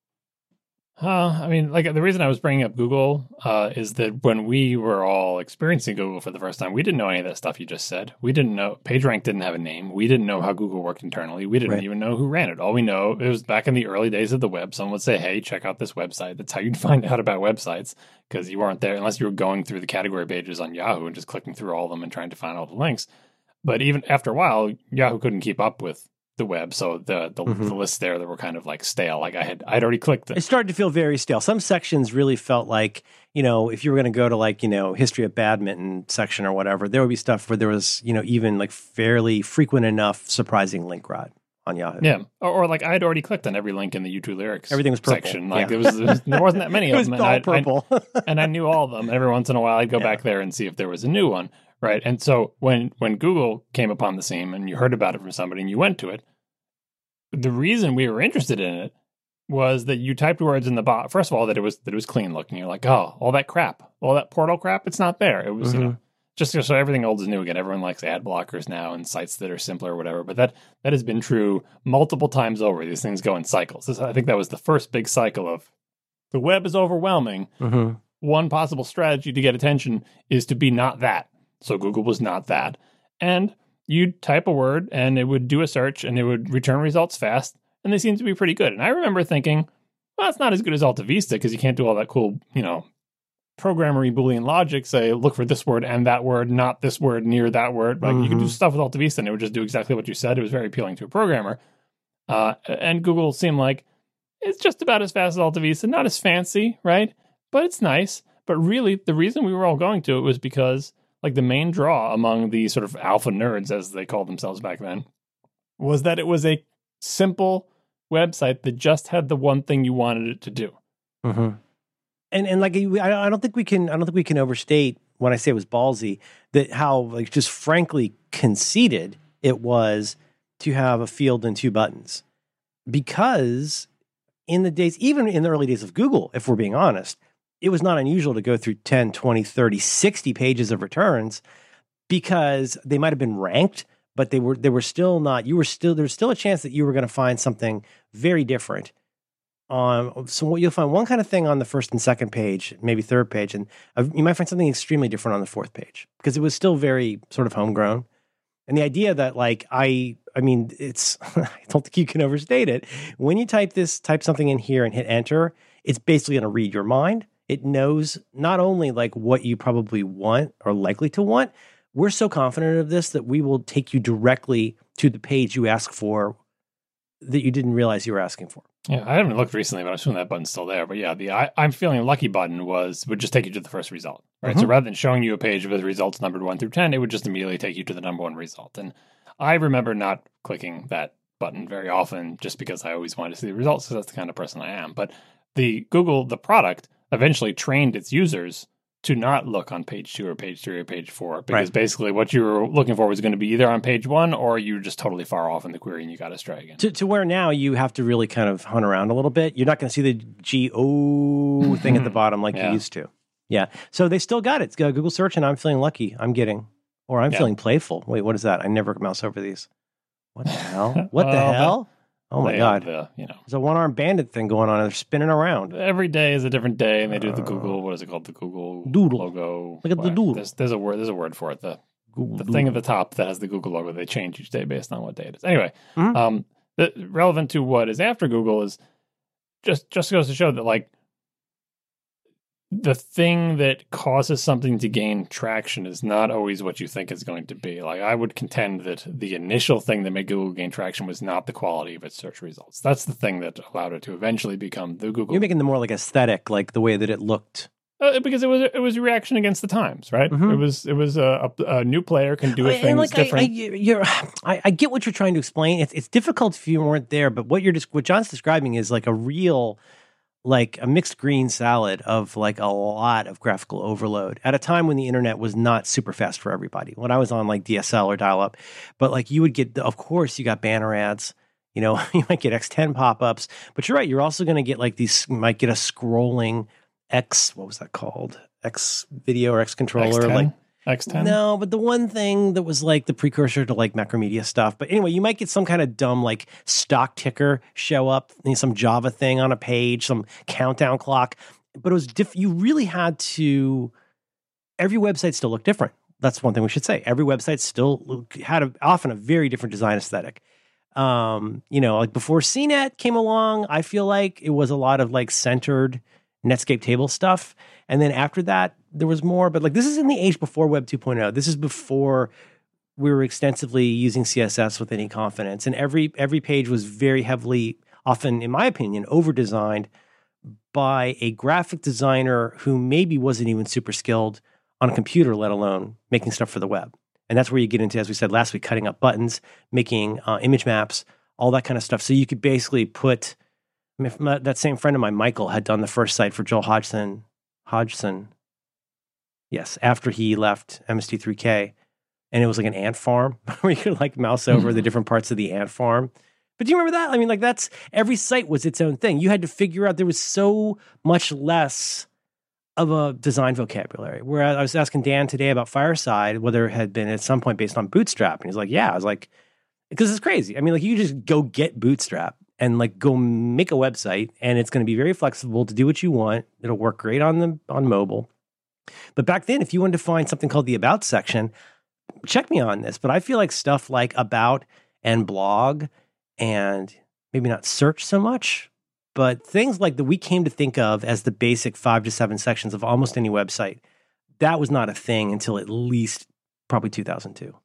Speaker 2: Uh, I mean, like the reason I was bringing up Google uh, is that when we were all experiencing Google for the first time, we didn't know any of that stuff you just said. We didn't know PageRank didn't have a name. We didn't know how Google worked internally. We didn't
Speaker 1: Right.
Speaker 2: even know who ran it. All we know it was back in the early days of the web. Someone would say, "Hey, check out this website." That's how you'd find out about websites because you weren't there unless you were going through the category pages on Yahoo and just clicking through all of them and trying to find all the links. But even after a while, Yahoo couldn't keep up with the web, so the the,
Speaker 1: Mhm.
Speaker 2: the lists there that were kind of like stale. Like I had I'd already clicked
Speaker 1: it
Speaker 2: it.
Speaker 1: started to feel very stale. Some sections really felt like, you know, if you were going to go to like, you know, history of badminton section or whatever, there would be stuff where there was, you know, even like fairly frequent enough surprising link rot on Yahoo.
Speaker 2: Yeah, or, or like I had already clicked on every link in the YouTube lyrics.
Speaker 1: Everything was purple.
Speaker 2: section. Like
Speaker 1: Yeah.
Speaker 2: there was, there was there wasn't that many
Speaker 1: it
Speaker 2: of
Speaker 1: was
Speaker 2: them,
Speaker 1: all
Speaker 2: and I, I-
Speaker 1: purple.
Speaker 2: and I knew all of them. And Every once in a while, I'd go
Speaker 1: Yeah.
Speaker 2: back there and see if there was a new one, right? And so when when Google came upon the scene and you heard about it from somebody and you went to it, the reason we were interested in it was that you typed words in the bot. First of all, that it was that it was clean looking. You're like, oh, all that crap, all that portal crap, it's not there. It was you
Speaker 1: Mhm.
Speaker 2: know just so everything old is new again. Everyone likes ad blockers now and sites that are simpler or whatever. But that that has been true multiple times over. These things go in cycles. This, I think that was the first big cycle of the web is overwhelming.
Speaker 1: Mhm.
Speaker 2: One possible strategy to get attention is to be not that. So Google was not that. And you'd type a word and it would do a search and it would return results fast. And they seemed to be pretty good. And I remember thinking, well, it's not as good as Alta Vista because you can't do all that cool, you know, programmery Boolean logic. Say, look for this word and that word, not this word near that word. Like you could do
Speaker 1: Mhm.
Speaker 2: stuff with Alta Vista and it would just do exactly what you said. It was very appealing to a programmer. Uh, and Google seemed like it's just about as fast as Alta Vista, not as fancy, right? But it's nice. But really, the reason we were all going to it was because, like, the main draw among the sort of alpha nerds, as they called themselves back then, was that it was a simple website that just had the one thing you wanted it to do.
Speaker 1: Mhm. And and like I I don't think we can I don't think we can overstate when I say it was ballsy that how like just frankly conceited it was to have a field and two buttons because in the days even in the early days of Google if we're being honest it was not unusual to go through 10 20 30 60 pages of returns because they might have been ranked but they were they were still not you were still there was still a chance that you were going to find something very different. On so what you'll find one kind of thing on the first and second page maybe third page and uh, you might find something extremely different on the fourth page because it was still very sort of homegrown. And the idea that like i i mean it's i don't think you can overstate it. When you type this type something in here and hit enter it's basically going to read your mind it knows not only like what you probably want or likely to want we're so confident of this that we will take you directly to the page you ask for that you didn't realize you were asking for
Speaker 2: Yeah, I haven't looked recently, but I'm assuming that button's still there. But yeah, the I, I'm feeling lucky button was would just take you to the first result, right? So mm-hmm. rather than showing you a page with results numbered one through ten, it would just immediately take you to the number one result. And I remember not clicking that button very often, just because I always wanted to see the results, because that's the kind of person I am. But the Google, the product, eventually trained its users to not look on page two or page three or page four, because
Speaker 1: Right.
Speaker 2: basically what you were looking for was going to be either on page one or you were just totally far off in the query and you got astray again.
Speaker 1: to, to where now you have to really kind of hunt around a little bit. You're not going to see the G O thing at the bottom like
Speaker 2: Yeah.
Speaker 1: you used to. Yeah. So they still got it. It's got Google search, and I'm feeling lucky. I'm getting, or I'm
Speaker 2: Yeah.
Speaker 1: feeling playful. Wait, what is that? I never mouse over these. What the hell? What the
Speaker 2: Well, that-
Speaker 1: hell? Oh my
Speaker 2: They
Speaker 1: god,
Speaker 2: the, you know,
Speaker 1: there's a one armed bandit thing going on. and They're spinning around.
Speaker 2: every day is a different day, and they do the
Speaker 1: Uh,
Speaker 2: Google. What is it called? The Google
Speaker 1: Doodle.
Speaker 2: logo.
Speaker 1: Look at the doodle.
Speaker 2: There's, there's a word. There's a word for it. The
Speaker 1: Google
Speaker 2: the
Speaker 1: Doodle.
Speaker 2: thing at the top that has the Google logo. They change each day based on what day it is. Anyway,
Speaker 1: Mhm.
Speaker 2: um, the, relevant to what is after Google is just just goes to show that like the thing that causes something to gain traction is not always what you think it's going to be. Like I would contend that the initial thing that made Google gain traction was not the quality of its search results. That's the thing that allowed it to eventually become the Google
Speaker 1: You're making the more like aesthetic, like the way that it looked.
Speaker 2: uh, because it was it was a reaction against the times, right?
Speaker 1: Mhm.
Speaker 2: It was it was a, a, a new player can do
Speaker 1: And,
Speaker 2: things
Speaker 1: like, I,
Speaker 2: different.
Speaker 1: I, you're, I, I get what you're trying to explain. It's, it's difficult if you weren't there, but what you're just what John's describing is like a real, like a mixed green salad of like a lot of graphical overload at a time when the internet was not super fast for everybody. When I was on like DSL or dial up, but like you would get, of course, you got banner ads. You know, you might get X10 pop ups, but you're right. You're also going to get like these. You might get a scrolling X. What was that called? X video or X controller,
Speaker 2: X10?
Speaker 1: like
Speaker 2: X10.
Speaker 1: no, but the one thing that was like the precursor to like Macromedia stuff. But anyway, you might get some kind of dumb like stock ticker show up, some Java thing on a page, some countdown clock. But it was diff- you really had to. Every website still looked different. That's one thing we should say. Every website still had a, often a very different design aesthetic. Um, you know, like before CNET came along, I feel like it was a lot of like centered Netscape table stuff. And then after that, there was more, but like this is in the age before Web 2.0. This is before we were extensively using CSS with any confidence. And every every page was very heavily, often, in my opinion, over designed by a graphic designer who maybe wasn't even super skilled on a computer, let alone making stuff for the web. And that's where you get into, as we said last week, cutting up buttons, making uh, image maps, all that kind of stuff. So you could basically put I mean, that same friend of mine, Michael, had done the first site for Joel Hodgson. Hodgson, yes, after he left MST3K, and it was like an ant farm where you could like mouse over the different parts of the ant farm. But do you remember that? I mean, like that's every site was its own thing. You had to figure out there was so much less of a design vocabulary. Where I was asking Dan today about Fireside, whether it had been at some point based on Bootstrap, and he's like, "Yeah." I was like, "Because it's crazy. I mean, like you just go get Bootstrap and like go make a website, and it's going to be very flexible to do what you want. It'll work great on the on mobile." But back then, if you wanted to find something called the About section, check me on this. But I feel like stuff like About and Blog and maybe not search so much, but things like that we came to think of as the basic five to seven sections of almost any website, that was not a thing until at least probably 2002.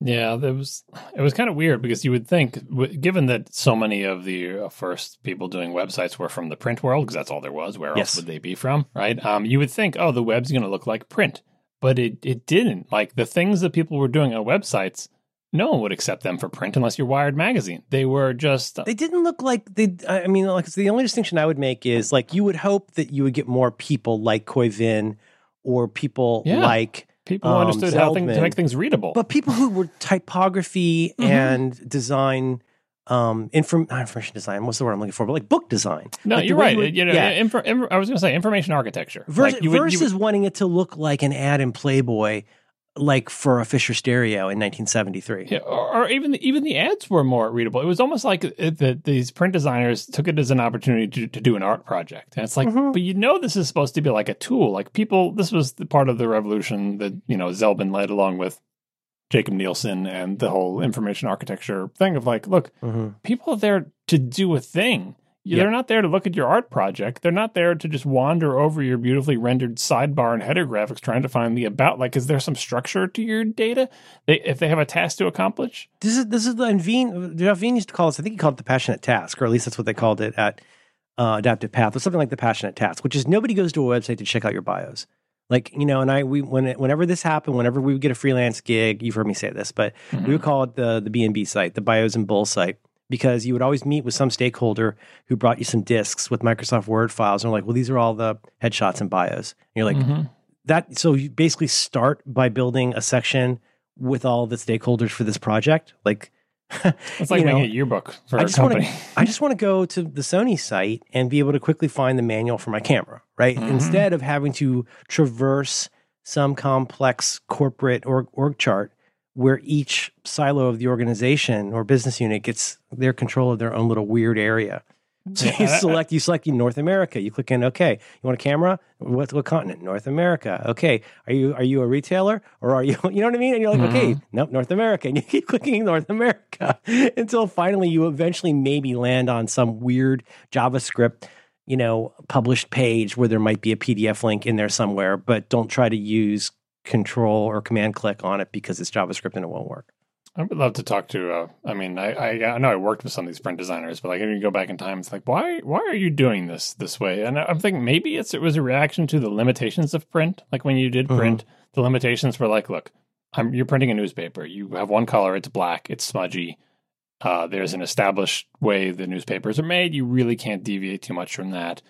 Speaker 2: Yeah, it was it was kind of weird because you would think, given that so many of the uh, first people doing websites were from the print world, because that's all there was. Where
Speaker 1: Yes.
Speaker 2: else would they be from, right? Um, you would think, oh, the web's going to look like print, but it it didn't. Like the things that people were doing on websites, no one would accept them for print unless you're Wired magazine. They were just
Speaker 1: They didn't look like they. I mean, like the only distinction I would make is like you would hope that you would get more people like Koivin or people
Speaker 2: Yeah.
Speaker 1: like,
Speaker 2: people who
Speaker 1: um,
Speaker 2: understood how things to make things readable.
Speaker 1: but people who were typography
Speaker 2: Mhm.
Speaker 1: and design, um, inform, not information design. What's the word I'm looking for? But like book design.
Speaker 2: no,
Speaker 1: Like
Speaker 2: you're right.
Speaker 1: you would-
Speaker 2: you know,
Speaker 1: yeah.
Speaker 2: I was going to say information architecture.
Speaker 1: Vers-
Speaker 2: Like, you would- you would-
Speaker 1: versus wanting it to look like an ad in Playboy, like for a Fisher Stereo in 1973.
Speaker 2: Yeah, or, or even the, even the ads were more readable. It was almost like that these print designers took it as an opportunity to, to do an art project, and it's like,
Speaker 1: Mhm.
Speaker 2: but you know, this is supposed to be like a tool. Like people, this was the part of the revolution that you know Zeldman led along with Jakob Nielsen and the whole information architecture thing of like, look,
Speaker 1: hmm
Speaker 2: people are there to do a thing.
Speaker 1: Yeah.
Speaker 2: They're not there to look at your art project. They're not there to just wander over your beautifully rendered sidebar and header graphics trying to find the about. Like, is there some structure to your data? They, if they have a task to accomplish,
Speaker 1: This is this is the and Veen. Veen used to call this. I think he called it the passionate task, or at least that's what they called it at uh, Adaptive Path, or something like the passionate task, which is nobody goes to a website to check out your bios. Like you know, and I we when it, whenever this happened, whenever we would get a freelance gig, you've heard me say this, but we would call it the the B and B site, the bios and bull site, because you would always meet with some stakeholder who brought you some discs with Microsoft Word files, and they're like, well, these are all the headshots and bios. And you're like,
Speaker 2: Mhm.
Speaker 1: that so you basically start by building a section with all the stakeholders for this project like
Speaker 2: it's like making a yearbook for
Speaker 1: I
Speaker 2: a
Speaker 1: just want to
Speaker 2: company.
Speaker 1: I just want to go to the Sony site and be able to quickly find the manual for my camera, right?
Speaker 2: Mhm.
Speaker 1: Instead of having to traverse some complex corporate org, org chart where each silo of the organization or business unit gets their control of their own little weird area. So you select you select North America. You click in. Okay, you want a camera? What what continent? North America. Okay, are you are you a retailer or are you you know what I mean? And you're like, mm-hmm. okay, nope, North America. And you keep clicking North America until finally you eventually maybe land on some weird JavaScript you know published page where there might be a PDF link in there somewhere. But don't try to use Control or Command click on it because it's JavaScript and it won't work.
Speaker 2: I would love to talk to. Uh, I mean, I, I, I know I worked with some of these print designers, but like if you go back in time, it's like why why are you doing this this way? And I'm thinking maybe it's it was a reaction to the limitations of print. Like when you did mm-hmm. print, mm-hmm. the limitations were like, look, I'm, you're printing a newspaper. You have one color. It's black. It's smudgy. Uh, there's an established way the newspapers are made. You really can't deviate too much from that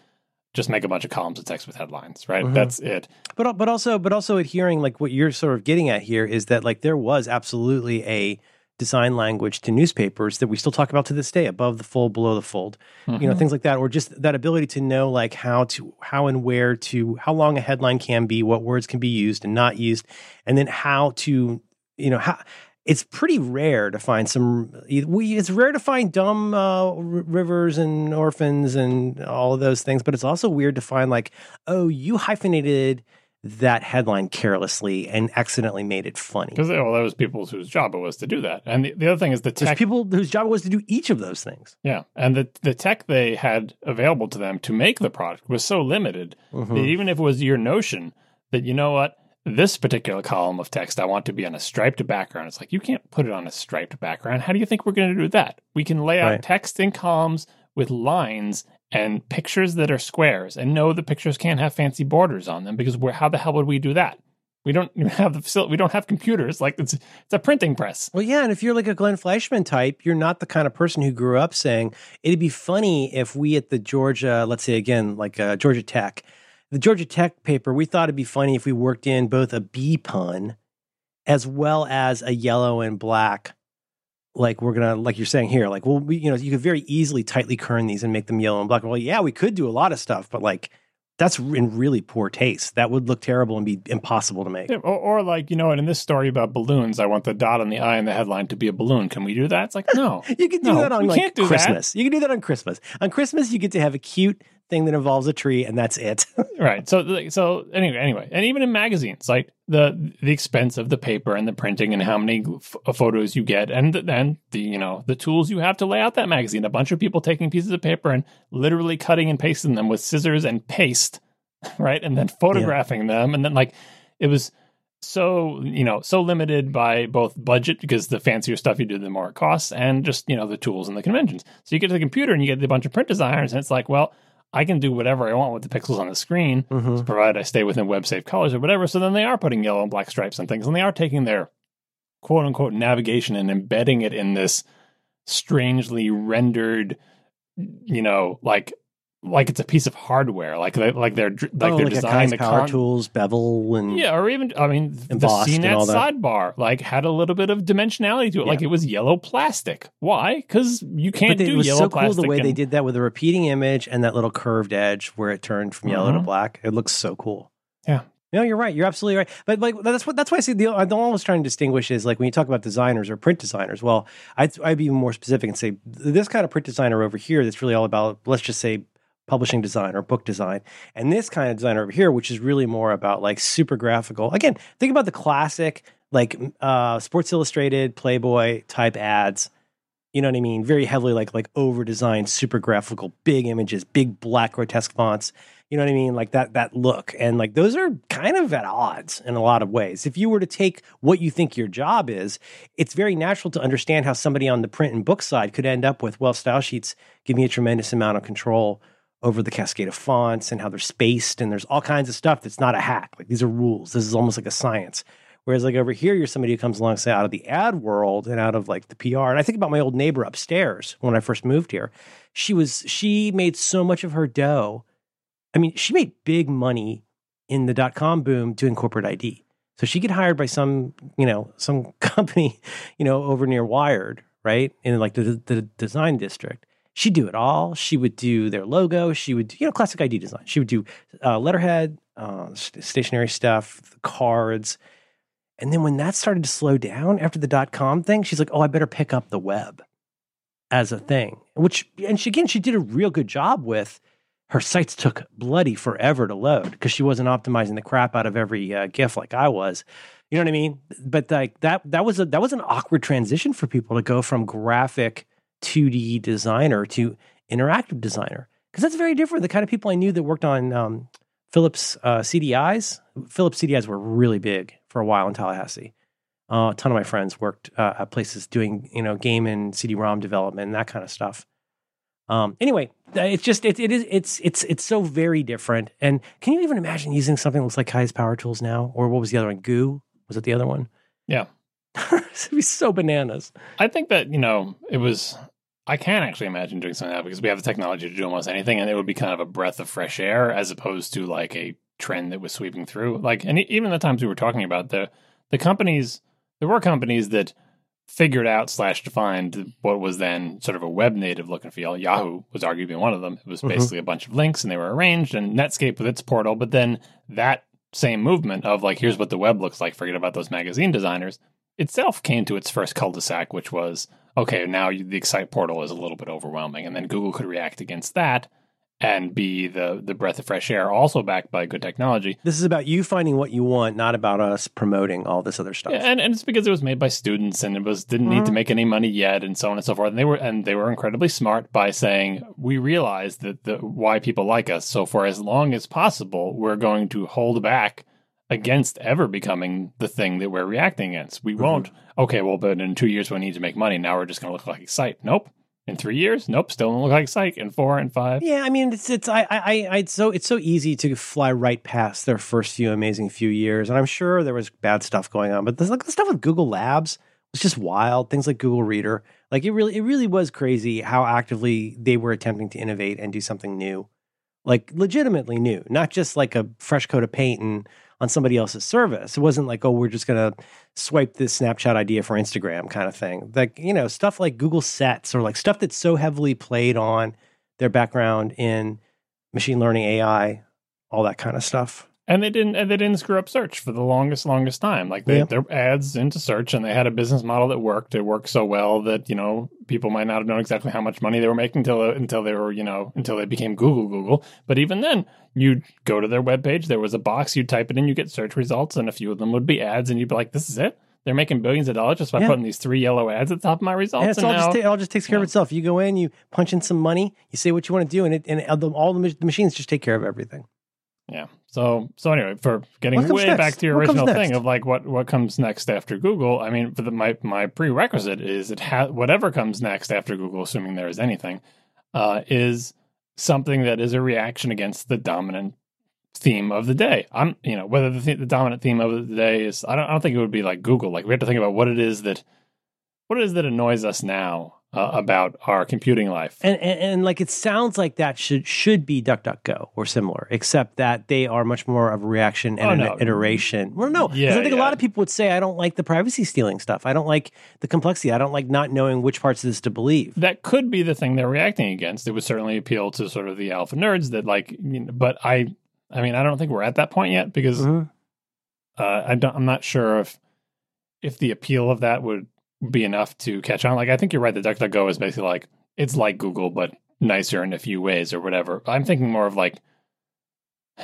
Speaker 2: just make a bunch of columns of text with headlines, right? Mm-hmm. That's it.
Speaker 1: But but also but also adhering like what you're sort of getting at here is that like there was absolutely a design language to newspapers that we still talk about to this day above the fold below the fold mm-hmm. you know mm-hmm. things like that or just that ability to know like how to how and where to how long a headline can be what words can be used and not used and then how to you know how it's pretty rare to find some. We it's rare to find dumb uh, rivers and orphans and all of those things, but it's also weird to find like, oh, you hyphenated that headline carelessly and accidentally made it funny.
Speaker 2: Because well, that was people whose job it was to do that. And the, the other thing is the tech.
Speaker 1: There's people whose job it was to do each of those things.
Speaker 2: Yeah, and the the tech they had available to them to make the product was so limited mm-hmm. that even if it was your notion that you know what this particular column of text I want to be on a striped background. It's like you can't put it on a striped background. How do you think we're going to do that? We can lay out right. text in columns with lines and pictures that are squares. And no, the pictures can't have fancy borders on them because we're, how the hell would we do that? We don't have the facility. We don't have computers. Like it's it's a printing press.
Speaker 1: Well, yeah, and if you're like a Glenn Fleishman type, you're not the kind of person who grew up saying it'd be funny if we at the Georgia, let's say again, like uh, Georgia Tech, the Georgia Tech paper, we thought it'd be funny if we worked in both a bee pun as well as a yellow and black. Like we're gonna, like you're saying here, like well, we, you know, you could very easily tightly kern these and make them yellow and black. Well, yeah, we could do a lot of stuff, but like that's in really poor taste. That would look terrible and be impossible to make.
Speaker 2: Yeah, or, or, like, you know, and in this story about balloons, I want the dot on the eye in the headline to be a balloon. Can we do that? It's like, no.
Speaker 1: you can do
Speaker 2: no,
Speaker 1: that on like Christmas. That. You can do that on Christmas. On Christmas, you get to have a cute thing that involves a tree, and that's it.
Speaker 2: right. So, so anyway, anyway, and even in magazines, like the the expense of the paper and the printing and how many f- uh, photos you get, and then the you know the tools you have to lay out that magazine. A bunch of people taking pieces of paper and literally cutting and pasting them with scissors and paste, right, and then photographing yeah. them, and then like it was so you know so limited by both budget because the fancier stuff you do the more it costs and just you know the tools and the conventions so you get to the computer and you get a bunch of print designers and it's like well I can do whatever I want with the pixels on the screen, mm-hmm. provided I stay within web safe colors or whatever. So then they are putting yellow and black stripes and things, and they are taking their quote unquote navigation and embedding it in this strangely rendered, you know, like like it's a piece of hardware, like they, like they're like oh, they're like designing the
Speaker 1: power con- tools, bevel, and
Speaker 2: yeah, or even I mean the CNET sidebar like had a little bit of dimensionality to it, yeah. like it was yellow plastic. Why? Because you can't
Speaker 1: they,
Speaker 2: do
Speaker 1: it was
Speaker 2: yellow
Speaker 1: so
Speaker 2: cool
Speaker 1: the way
Speaker 2: and,
Speaker 1: they did that with a repeating image and that little curved edge where it turned from yellow to mm-hmm. black. It looks so cool.
Speaker 2: Yeah,
Speaker 1: no, you're right. You're absolutely right. But like that's what that's why I see the I was trying to distinguish is like when you talk about designers or print designers. Well, I'd I'd be even more specific and say this kind of print designer over here that's really all about let's just say publishing design or book design. And this kind of design over here, which is really more about like super graphical. Again, think about the classic like uh, Sports Illustrated, Playboy type ads. You know what I mean? Very heavily like like over designed, super graphical, big images, big black grotesque fonts. You know what I mean? Like that that look. And like those are kind of at odds in a lot of ways. If you were to take what you think your job is, it's very natural to understand how somebody on the print and book side could end up with, well, style sheets give me a tremendous amount of control over the cascade of fonts and how they're spaced and there's all kinds of stuff that's not a hack. Like these are rules. This is almost like a science. Whereas like over here you're somebody who comes along say out of the ad world and out of like the pr and i think about my old neighbor upstairs when i first moved here. She was she made so much of her dough. I mean she made big money in the dot com boom doing corporate id so she get hired by some you know some company you know over near wired right? In like the, the design district she'd do it all. She would do their logo. She would, do, you know, classic ID design. She would do uh, letterhead, uh, stationery stuff, cards. And then when that started to slow down after the dot com thing, she's like, oh, I better pick up the web as a thing. Which, and she, again, she did a real good job with. Her sites took bloody forever to load because she wasn't optimizing the crap out of every uh, GIF like I was. You know what I mean? But like that, that was a that was an awkward transition for people to go from graphic 2D designer to interactive designer because that's very different. The kind of people I knew that worked on um, Philips uh, CDIs. Philips CDIs were really big for a while in Tallahassee. Uh, a ton of my friends worked uh, at places doing you know game and CD-ROM development and that kind of stuff. Um, anyway, it's just it, it is it's it's it's so very different. And can you even imagine using something that looks like Kai's Power Tools now, or what was the other one? Goo was it the other one?
Speaker 2: Yeah,
Speaker 1: it'd be so bananas.
Speaker 2: I think that you know it was. I can't actually imagine doing something like that because we have the technology to do almost anything, and it would be kind of a breath of fresh air as opposed to like a trend that was sweeping through. Like, and even the times we were talking about the the companies, there were companies that figured out slash defined what was then sort of a web native look and feel. Yahoo was arguably one of them. It was mm-hmm. basically mm-hmm. a bunch of links and they were arranged, and Netscape with its portal. But then that same movement of like, here's what the web looks like, forget about those magazine designers, itself came to its first cul de sac, which was okay, now the Excite portal is a little bit overwhelming. And then Google could react against that and be the the breath of fresh air, also backed by good technology.
Speaker 1: This is about you finding what you want, not about us promoting all this other stuff.
Speaker 2: Yeah, and, and it's because it was made by students and it was didn't mm-hmm. need to mm-hmm. make any money yet, and so on and so forth. And they were and they were incredibly smart by saying we realize that the why people like us. So for as long as possible, we're going to hold back against ever becoming the thing that we're reacting against. We mm-hmm. won't. Okay, well, but in two years we need to make money. Now we're just going to look like Excite. Nope in three years, nope, still don't look like Excite. In four and five,
Speaker 1: yeah, I mean, it's it's I I I it's so it's so easy to fly right past their first few amazing few years, and I'm sure there was bad stuff going on, but the, like the stuff with Google Labs was just wild. Things like Google Reader, like it really it really was crazy how actively they were attempting to innovate and do something new, like legitimately new, not just like a fresh coat of paint and on somebody else's service. It wasn't like, oh, we're just going to swipe this Snapchat idea for Instagram kind of thing. Like, you know, stuff like Google Sets or like stuff that's so heavily played on their background in machine learning, AI, all that kind of stuff
Speaker 2: and they didn't and they didn't screw up search for the longest longest time like they yeah. their ads into search and they had a business model that worked it worked so well that you know people might not have known exactly how much money they were making until until they were you know until they became google google but even then you'd go to their webpage there was a box you'd type it in you get search results and a few of them would be ads and you'd be like this is it they're making billions of dollars just by yeah. putting these three yellow ads at the top of my results.
Speaker 1: And it's and all, now, just, it all just takes care yeah. of itself. You go in, you punch in some money, you say what you want to do, and it, and all the, the machines just take care of everything.
Speaker 2: Yeah. So so anyway, for getting way next? back to your what original thing of like what what comes next after Google, I mean, for the, my my prerequisite is it has whatever comes next after Google, assuming there is anything, uh, is something that is a reaction against the dominant theme of the day. I'm you know whether the, th- the dominant theme of the day is I don't I don't think it would be like Google. Like we have to think about what it is that what it is that annoys us now uh, about our computing life.
Speaker 1: And, and, and like it sounds like that should should be DuckDuckGo or similar, except that they are much more of a reaction and oh, an no. iteration. Well, no, because yeah, I think yeah. a lot of people would say I don't like the privacy stealing stuff. I don't like the complexity. I don't like not knowing which parts of this to believe.
Speaker 2: That could be the thing they're reacting against. It would certainly appeal to sort of the alpha nerds that like. You know, but I, I mean, I don't think we're at that point yet because mm-hmm. uh, I don't. I'm not sure if if the appeal of that would be enough to catch on. Like I think you're right. The DuckDuckGo is basically like it's like Google but nicer in a few ways or whatever. I'm thinking more of like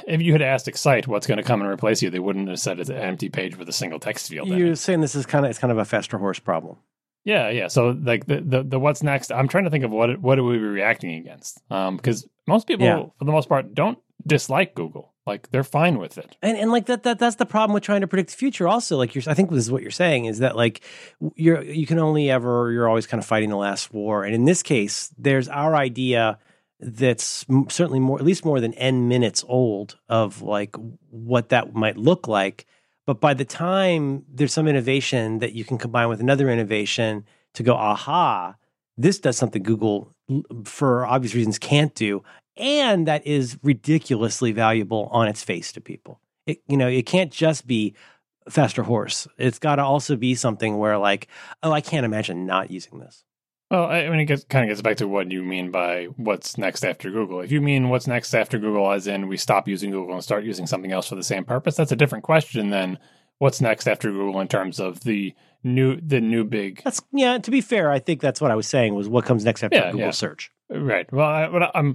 Speaker 2: if you had asked Excite what's going to come and replace you, they wouldn't have said it's an empty page with a single text field.
Speaker 1: You're saying this is kind of it's kind of a faster horse problem.
Speaker 2: Yeah, yeah. So like the, the the what's next? I'm trying to think of what it, what are we be reacting against? Um, because most people, yeah. for the most part, don't dislike Google. Like they're fine with it.
Speaker 1: And and like that that that's the problem with trying to predict the future also. Like you're I think this is what you're saying is that like you're you can only ever you're always kind of fighting the last war. And in this case, there's our idea that's certainly more at least more than n minutes old of like what that might look like. But by the time there's some innovation that you can combine with another innovation to go, aha, this does something Google, for obvious reasons, can't do and that is ridiculously valuable on its face to people. It, you know, it can't just be faster horse. It's got to also be something where, like, oh, I can't imagine not using this.
Speaker 2: Well, I mean, it gets, kind of gets back to what you mean by what's next after Google. If you mean what's next after Google, as in we stop using Google and start using something else for the same purpose, that's a different question than what's next after Google in terms of the new the new big
Speaker 1: That's yeah. To be fair, I think that's what I was saying was what comes next after
Speaker 2: Yeah,
Speaker 1: Google
Speaker 2: yeah.
Speaker 1: search.
Speaker 2: right. Well, I, but I'm yeah,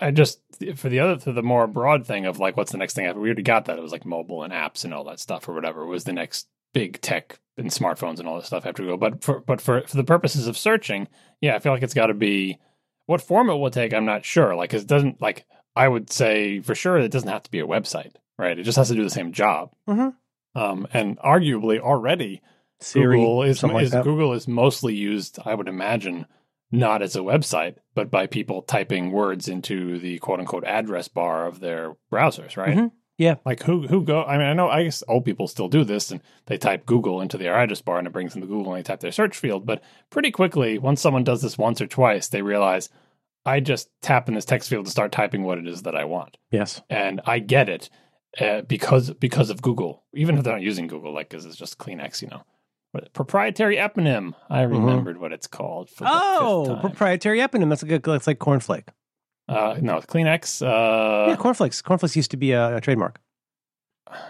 Speaker 2: I just for the other for the more broad thing of like what's the next thing after we already got that it was like mobile and apps and all that stuff or whatever was the next big tech and smartphones and all that stuff after Google. But for but for for the purposes of searching, yeah, I feel like it's got to be what form it will take. I'm not sure. Like it doesn't like I would say for sure it doesn't have to be a website, right? It just has to do the same job.
Speaker 1: Mhm.
Speaker 2: Um, and arguably already
Speaker 1: Siri,
Speaker 2: Google is,
Speaker 1: something like.
Speaker 2: Google is mostly used, I would imagine, not as a website, but by people typing words into the quote unquote address bar of their browsers, right?
Speaker 1: Mhm. Yeah.
Speaker 2: Like who who go? I mean, I know I guess old people still do this, and they type Google into their address bar, and it brings them to Google, and they type their search field. But pretty quickly, once someone does this once or twice, they realize I just tap in this text field to start typing what it is that I want
Speaker 1: Yes.
Speaker 2: and I get it uh, because because of Google. Even if they're not using Google, like because it's just Kleenex, you know. Proprietary eponym. I remembered what it's called.
Speaker 1: Mm-hmm. Oh, proprietary eponym. That's a good. That's like cornflake.
Speaker 2: uh, no, Kleenex. Uh,
Speaker 1: yeah, cornflakes. Cornflakes used to be a, a trademark.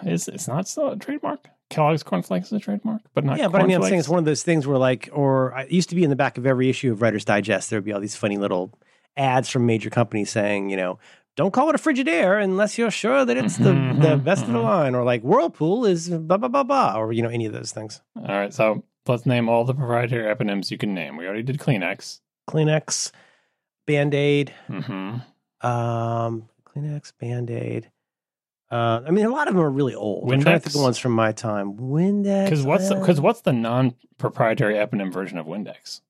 Speaker 2: is it's not still a trademark. Kellogg's cornflakes is a trademark, but not.
Speaker 1: yeah, but I mean, I'm saying it's one of those things where, like, or it used to be in the back of every issue of Writer's Digest. There would be all these funny little ads from major companies saying, you know, don't call it a Frigidaire unless you're sure that it's the,
Speaker 2: Mhm,
Speaker 1: the
Speaker 2: mhm,
Speaker 1: best of the
Speaker 2: mhm.
Speaker 1: line, or like Whirlpool is blah blah blah blah, or you know, any of those things.
Speaker 2: All right, so let's name all the proprietary eponyms you can name. We already did Kleenex.
Speaker 1: Kleenex, Band Aid,
Speaker 2: hmm
Speaker 1: um, Kleenex, Band Aid. Uh, I mean, a lot of them are really old. I'm trying to think of the ones from my time. Windex.
Speaker 2: Because what's because what's the non-proprietary eponym version of Windex?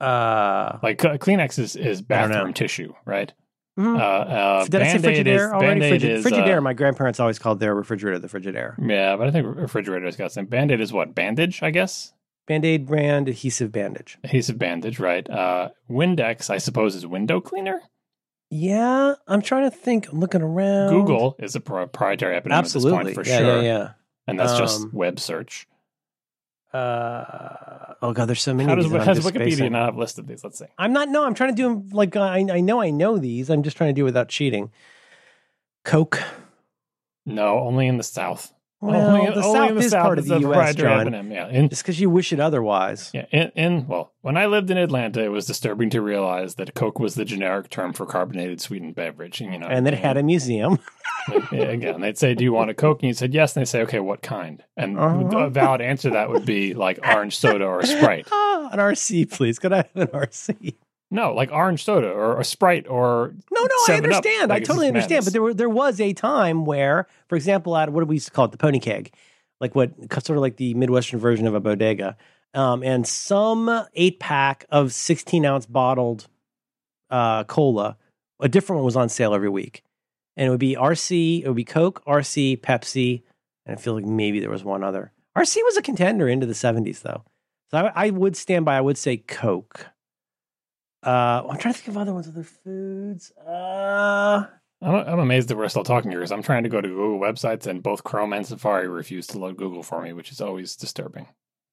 Speaker 1: uh,
Speaker 2: Like uh, Kleenex is is bathroom tissue, right?
Speaker 1: Mhm.
Speaker 2: Uh, uh,
Speaker 1: Did I say Frigidaire
Speaker 2: is,
Speaker 1: already?
Speaker 2: Band-Aid
Speaker 1: Frigi-
Speaker 2: is,
Speaker 1: Frigidaire.
Speaker 2: uh,
Speaker 1: my grandparents always called their refrigerator the Frigidaire.
Speaker 2: yeah, but I think refrigerator's got some. Band-Aid is what? Bandage, I guess.
Speaker 1: Band Aid brand adhesive bandage.
Speaker 2: Adhesive bandage, right? Uh, Windex, I suppose, is window cleaner.
Speaker 1: Yeah, I'm trying to think. I'm looking around.
Speaker 2: Google is a proprietary eponym
Speaker 1: absolutely.
Speaker 2: at this point for
Speaker 1: yeah,
Speaker 2: sure,
Speaker 1: yeah,
Speaker 2: and that's just
Speaker 1: Um,
Speaker 2: web search.
Speaker 1: Uh, oh god, there's so many.
Speaker 2: How
Speaker 1: of
Speaker 2: does, how does Wikipedia not have listed these? Let's see.
Speaker 1: I'm not. No, I'm trying to do 'em like I, I know I know these. I'm just trying to do without cheating. Coke.
Speaker 2: No, only in the South.
Speaker 1: Well,
Speaker 2: only,
Speaker 1: the
Speaker 2: only
Speaker 1: South
Speaker 2: in the
Speaker 1: is
Speaker 2: South
Speaker 1: part of the U.S., John.
Speaker 2: Yeah, in,
Speaker 1: Just because you wish it otherwise.
Speaker 2: yeah, in, in well, when I lived in Atlanta, it was disturbing to realize that Coke was the generic term for carbonated sweetened beverage. You know,
Speaker 1: And that it had a museum.
Speaker 2: Yeah, again, they'd say, "Do you want a Coke?" And you said yes, and they say, "Okay, what kind?" And
Speaker 1: Uh-huh.
Speaker 2: a valid answer to that would be like orange soda or Sprite.
Speaker 1: An RC, please. Could I have an RC?
Speaker 2: No, like orange soda or a Sprite or
Speaker 1: No, no, I understand.
Speaker 2: Like,
Speaker 1: I totally understand. But there were there was a time where, for example, at what do we used to call it, the pony keg, like what sort of like the midwestern version of a bodega, um, and some eight pack of sixteen ounce bottled uh, cola, a different one was on sale every week, and it would be RC, it would be Coke, RC, Pepsi, and I feel like maybe there was one other. RC was a contender into the seventies though, so I, I would stand by. I would say Coke. Uh, I'm trying to think of other ones, other foods. Uh,
Speaker 2: I'm, I'm amazed that we're still talking here because I'm trying to go to Google websites and both Chrome and Safari refuse to load Google for me, which is always disturbing.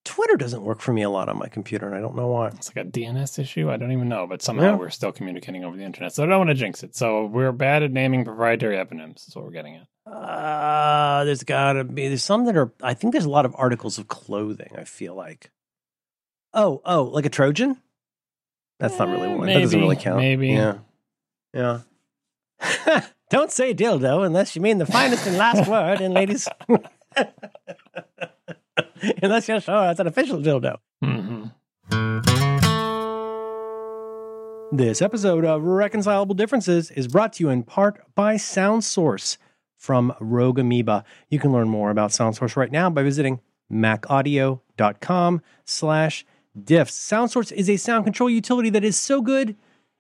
Speaker 1: Twitter doesn't work for me a lot on my computer, and I don't know why.
Speaker 2: It's like a DNS issue. I don't even know, but somehow
Speaker 1: Yeah.
Speaker 2: we're still communicating over the internet. So I don't want to jinx it. So we're bad at naming proprietary eponyms. Is what we're getting at.
Speaker 1: Uh, there's gotta be there's some that are. I think there's a lot of articles of clothing. I feel like. Oh, oh, like a Trojan. That's not really one. that doesn't really count.
Speaker 2: maybe.
Speaker 1: Yeah. Yeah. don't say dildo unless you mean the finest and last word, and ladies. unless you're sure it's an official dildo.
Speaker 2: hmm
Speaker 1: This episode of Reconcilable Differences is brought to you in part by SoundSource from Rogue Amoeba. You can learn more about SoundSource right now by visiting macaudio.com slash diffs. SoundSource is a sound control utility that is so good,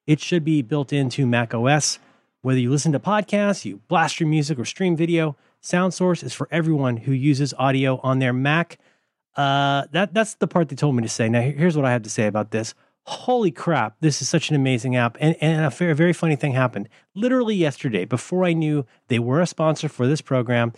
Speaker 1: it should be built into Mac OS. Whether you listen to podcasts, you blast your music, or stream video, SoundSource is for everyone who uses audio on their Mac. Uh, that that's the part they told me to say. Now, here's what I have to say about this. Holy crap! This is such an amazing app, and and a very, very funny thing happened. Literally yesterday, before I knew they were a sponsor for this program,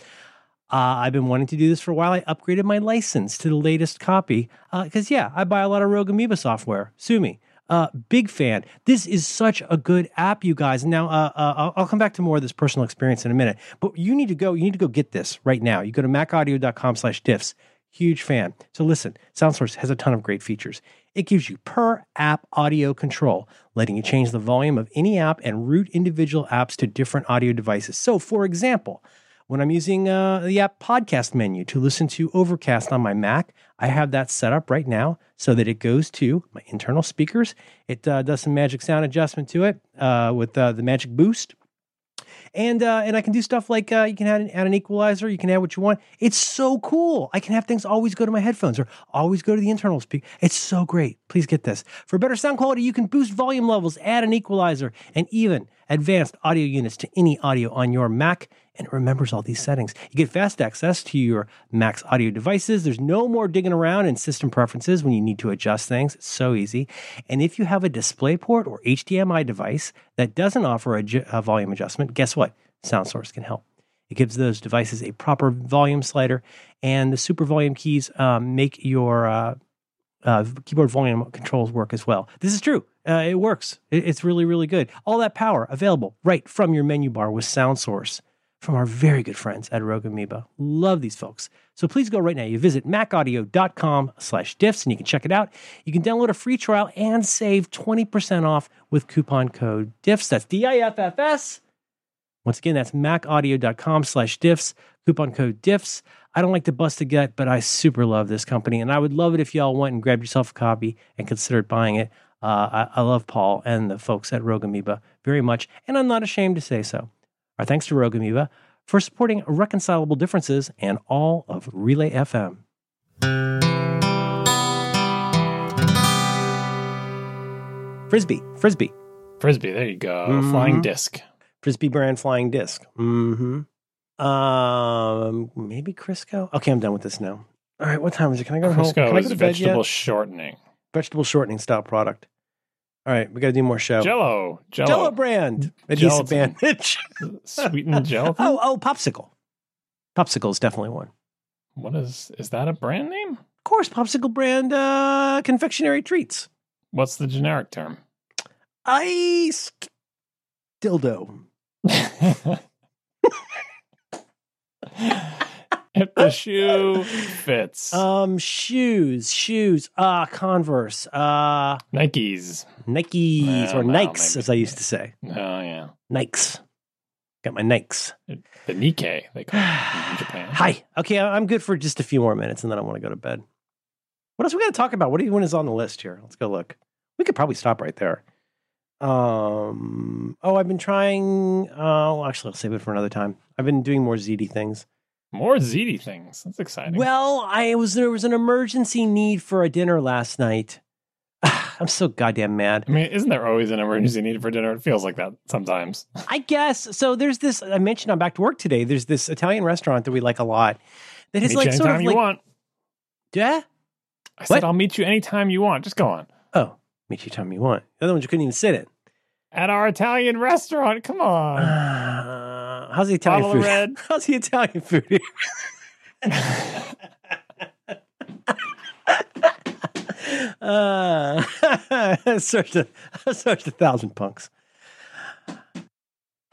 Speaker 1: uh, I've been wanting to do this for a while. I upgraded my license to the latest copy because yeah, I buy a lot of Rogue Amoeba software. Sue me. Uh, big fan. This is such a good app, you guys. Now, uh, uh, I'll- I'll come back to more of this personal experience in a minute, but you need to go. You need to go get this right now. You go to macaudio.com/diffs. Huge fan. So listen, SoundSource has a ton of great features. It gives you per app audio control, letting you change the volume of any app and route individual apps to different audio devices. So, for example, when I'm using uh, the app podcast menu to listen to Overcast on my Mac, I have that set up right now so that it goes to my internal speakers. It uh, does some magic sound adjustment to it uh, with uh, the Magic Boost. And uh, and I can do stuff like uh, you can add an, add an equalizer. You can add what you want. It's so cool. I can have things always go to my headphones or always go to the internal speaker. It's so great. Please get this. For better sound quality, you can boost volume levels, add an equalizer, and even advanced audio units to any audio on your Mac. And it remembers all these settings. You get fast access to your Mac's audio devices. There's no more digging around in system preferences when you need to adjust things. It's so easy. And if you have a DisplayPort or HDMI device that doesn't offer a, ju- a volume adjustment, guess what? SoundSource can help. It gives those devices a proper volume slider, and the super volume keys um, make your uh, uh, keyboard volume controls work as well. This is true. Uh, it works. It- it's really, really good. All that power available right from your menu bar with SoundSource from our very good friends at Rogue Amoeba. Love these folks. So please go right now. You visit macaudio.com slash diffs and you can check it out. You can download a free trial and save 20% off with coupon code diffs. That's D-I-F-F-S. Once again, that's macaudio.com slash diffs, coupon code diffs. I don't like to bust a gut, but I super love this company, and I would love it if y'all went and grabbed yourself a copy and considered buying it. Uh, I, I love Paul and the folks at Rogue Amoeba very much, and I'm not ashamed to say so. Our thanks to Rogue Amoeba for supporting Reconcilable Differences and all of Relay FM. Frisbee, Frisbee,
Speaker 2: Frisbee, there you go.
Speaker 1: Mhm.
Speaker 2: Flying disc.
Speaker 1: Frisbee brand flying disc. Mm-hmm. Um, maybe Crisco. Okay, I'm done with this now. All right, what time is it? Can I go home? Can
Speaker 2: Crisco is
Speaker 1: go to bed
Speaker 2: vegetable
Speaker 1: yet?
Speaker 2: shortening.
Speaker 1: Vegetable shortening style product. All right, we got to do more show.
Speaker 2: Jello. Jello.
Speaker 1: Jello brand adhesive bandage.
Speaker 2: Sweetened gelatin.
Speaker 1: oh, oh, popsicle. Popsicle is definitely one.
Speaker 2: What is is that a brand name?
Speaker 1: Of course, popsicle brand uh, confectionery treats.
Speaker 2: What's the generic term?
Speaker 1: Iced dildo.
Speaker 2: if the shoe fits.
Speaker 1: Um, shoes, shoes. Uh, Converse. Uh,
Speaker 2: Nikes.
Speaker 1: Nikes
Speaker 2: Well,
Speaker 1: or
Speaker 2: well,
Speaker 1: Nikes, as I used to say.
Speaker 2: Oh yeah.
Speaker 1: Nikes. Got my Nikes.
Speaker 2: The Nikkei, they call it in Japan.
Speaker 1: Hi. Okay, I'm good for just a few more minutes, and then I want to go to bed. What else we got to talk about? What do you want is on the list here? Let's go look. We could probably stop right there. Um. Oh, I've been trying. Oh, well, actually, I'll save it for another time. I've been doing more ziti things.
Speaker 2: More ziti things. That's exciting.
Speaker 1: Well, I was there was an emergency need for a dinner last night. I'm so goddamn mad.
Speaker 2: I mean, isn't there always an emergency need for dinner? It feels like that sometimes.
Speaker 1: I guess so. There's this. I mentioned I'm back to work today. There's this Italian restaurant that we like a lot. That is
Speaker 2: meet
Speaker 1: like
Speaker 2: you
Speaker 1: sort
Speaker 2: anytime
Speaker 1: of
Speaker 2: you
Speaker 1: like
Speaker 2: want.
Speaker 1: yeah.
Speaker 2: I said
Speaker 1: What?
Speaker 2: I'll meet you anytime you want. Just go on.
Speaker 1: Oh, meet you time you want. The other ones you couldn't even sit in.
Speaker 2: At our Italian restaurant. Come on.
Speaker 1: How's the Italian
Speaker 2: Bottle
Speaker 1: food?
Speaker 2: red.
Speaker 1: How's the Italian food? here? uh, searched a searched a thousand punks.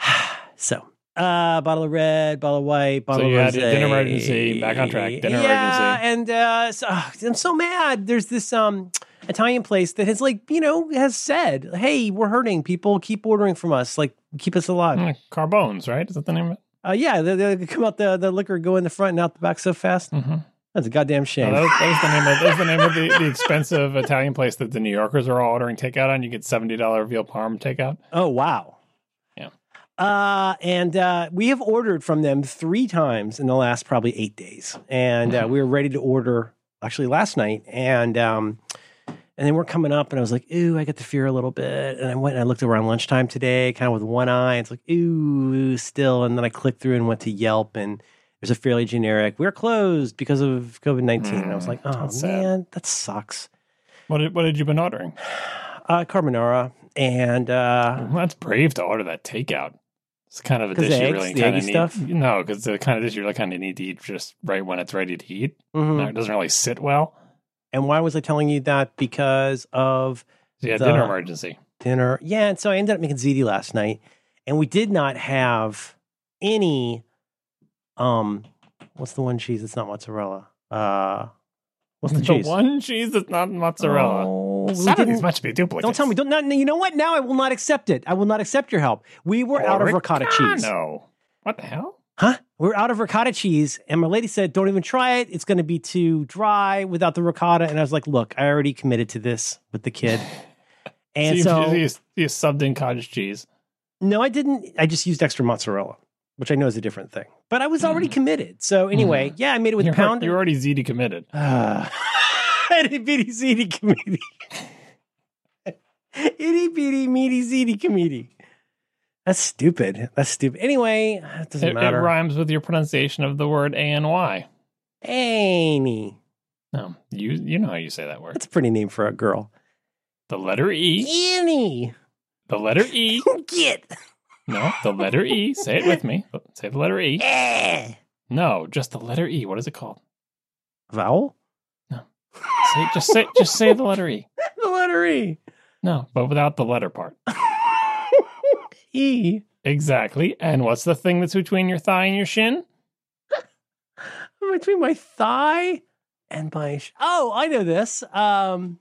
Speaker 1: so, uh, bottle of red, bottle of white, bottle
Speaker 2: you
Speaker 1: of
Speaker 2: dinner emergency. Back on track. Dinner
Speaker 1: yeah,
Speaker 2: emergency.
Speaker 1: and uh, so, ah, I'm so mad. There's this um Italian place that has like you know has said, "Hey, we're hurting. People keep ordering from us. Like, keep us alive."
Speaker 2: Mm, Carbones, right? Is that the name of it?
Speaker 1: Uh, yeah, they, they come out the the liquor go in the front and out the back so fast.
Speaker 2: Mm-hmm.
Speaker 1: That's a goddamn shame.
Speaker 2: that, was, that was the name of that the name of the, the expensive Italian place that the New Yorkers are all ordering takeout on. You get seventy dollar veal parm takeout.
Speaker 1: oh wow.
Speaker 2: Yeah.
Speaker 1: Uh, and uh, we have ordered from them three times in the last probably eight days, and uh, we were ready to order actually last night, and um, and then we're coming up, and I was like, ooh, I get the fear a little bit, and I went and I looked around lunchtime today, kind of with one eye. It's like ooh, still, and then I clicked through and went to Yelp, and there's a fairly generic. We're closed because of COVID nineteen. and I was
Speaker 2: Mm,
Speaker 1: like, oh
Speaker 2: that's sad.
Speaker 1: man, that sucks.
Speaker 2: What did, what had you been ordering?
Speaker 1: Uh, carbonara and uh,
Speaker 2: Well, that's brave to order that takeout. It's kind of a dish
Speaker 1: the
Speaker 2: you
Speaker 1: eggs-
Speaker 2: really kind of need.
Speaker 1: stuff?
Speaker 2: No, because the kind of dish you really kind of need to eat just right when it's ready to eat.
Speaker 1: mhm.
Speaker 2: No, it doesn't really sit well.
Speaker 1: And why was I telling you that? Because of
Speaker 2: yeah,
Speaker 1: The-
Speaker 2: dinner emergency.
Speaker 1: dinner. Yeah, and so I ended up making ziti last night, and we did not have any. Um, what's the one cheese? It's not mozzarella. Uh, what's the,
Speaker 2: The
Speaker 1: cheese?
Speaker 2: one cheese that's not mozzarella.
Speaker 1: Oh, we
Speaker 2: Some of these
Speaker 1: didn't-
Speaker 2: must be duplicates.
Speaker 1: don't tell me. Don't. Not, you know what? Now I will not accept it. I will not accept your help. We were out of ricotta cheese.
Speaker 2: No. What the hell?
Speaker 1: Huh? We're out of ricotta cheese, and my lady said, "Don't even try it. It's going to be too dry without the ricotta." And I was like, "Look, I already committed to this with the kid." And
Speaker 2: you,
Speaker 1: so,
Speaker 2: you, you subbed in cottage cheese.
Speaker 1: no, I didn't. I just used extra mozzarella, which I know is a different thing. But I was already committed. So anyway, yeah, I made it with
Speaker 2: You're,
Speaker 1: pound.
Speaker 2: you're already ziti committed.
Speaker 1: Ah. Itty bitty ziti committee. Itty bitty meaty ziti committee. That's stupid. That's stupid. Anyway, it doesn't
Speaker 2: It, it rhymes with your pronunciation of the word A and Y.
Speaker 1: Annie.
Speaker 2: No, you you know how you say that word.
Speaker 1: That's a pretty name for a girl.
Speaker 2: The letter E.
Speaker 1: Annie.
Speaker 2: The letter E.
Speaker 1: Get.
Speaker 2: No, the letter E. Say it with me. Say the letter E.
Speaker 1: Eh.
Speaker 2: No, just the letter E. What is it called?
Speaker 1: Vowel?
Speaker 2: Say just say just say the letter E.
Speaker 1: The letter E.
Speaker 2: No, but without the letter part.
Speaker 1: E.
Speaker 2: Exactly. And what's the thing that's between your thigh and your shin?
Speaker 1: Between my thigh and my. Sh- oh, I know this. Um,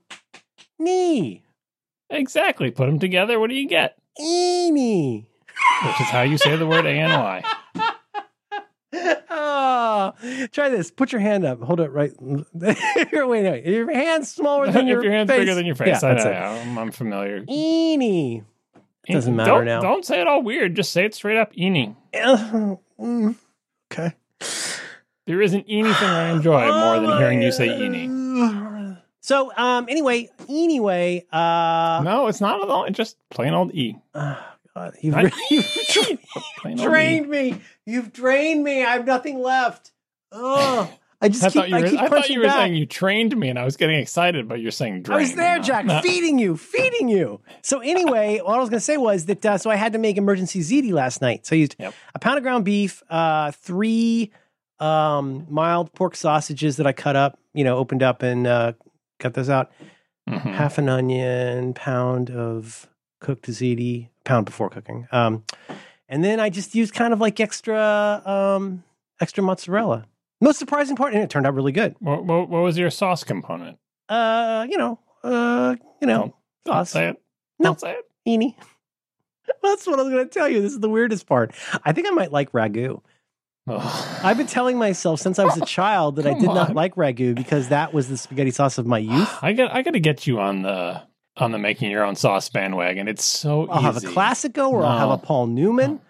Speaker 1: knee.
Speaker 2: Exactly. Put them together. What do you get?
Speaker 1: Eenie.
Speaker 2: Which is how you say the word A and Y.
Speaker 1: oh, try this. Put your hand up. Hold it right. Wait, wait. Your hand's smaller than
Speaker 2: if
Speaker 1: your
Speaker 2: your hand's
Speaker 1: face.
Speaker 2: bigger than your face,
Speaker 1: Yeah,
Speaker 2: I
Speaker 1: that's
Speaker 2: know.
Speaker 1: it.
Speaker 2: I'm, I'm familiar.
Speaker 1: Eenie. Doesn't matter
Speaker 2: don't,
Speaker 1: now.
Speaker 2: Don't say it all weird. Just say it straight up. Eenie.
Speaker 1: Mm, okay.
Speaker 2: There isn't anything I enjoy more than hearing you say eenie.
Speaker 1: So, um, anyway, anyway, uh,
Speaker 2: No, it's not at all. It's just plain old E.
Speaker 1: oh, God, you've, you've
Speaker 2: Plain old E.
Speaker 1: drained me. You've drained me. I have nothing left. Oh, I just
Speaker 2: I
Speaker 1: keep,
Speaker 2: thought you
Speaker 1: I
Speaker 2: were,
Speaker 1: keep
Speaker 2: I thought you were
Speaker 1: back.
Speaker 2: saying you trained me, and I was getting excited, but you're saying
Speaker 1: I was there, Jack,
Speaker 2: no.
Speaker 1: feeding you, feeding you. So anyway, what I was going to say was that uh, so I had to make emergency ziti last night. So I used
Speaker 2: Yep.
Speaker 1: a pound of ground beef, uh, three um, mild pork sausages that I cut up, you know, opened up and uh, cut those out.
Speaker 2: Mhm.
Speaker 1: Half an onion, pound of cooked ziti, pound before cooking, um, and then I just used kind of like extra um, extra mozzarella. Most surprising part, and it turned out really good.
Speaker 2: What, what, what was your sauce component?
Speaker 1: Uh, you know, uh, you know,
Speaker 2: Don't- Don't
Speaker 1: sauce.
Speaker 2: say it.
Speaker 1: No.
Speaker 2: Don't say it.
Speaker 1: Eenie. That's what I was going to tell you. This is the weirdest part. I think I might like ragu. I've been telling myself since I was a child that I did not like ragu because that was the spaghetti sauce of my youth.
Speaker 2: I got. I got to get you on the on the making your own sauce bandwagon. It's so
Speaker 1: I'll have a
Speaker 2: easy.
Speaker 1: Classico or I'll have a Paul Newman,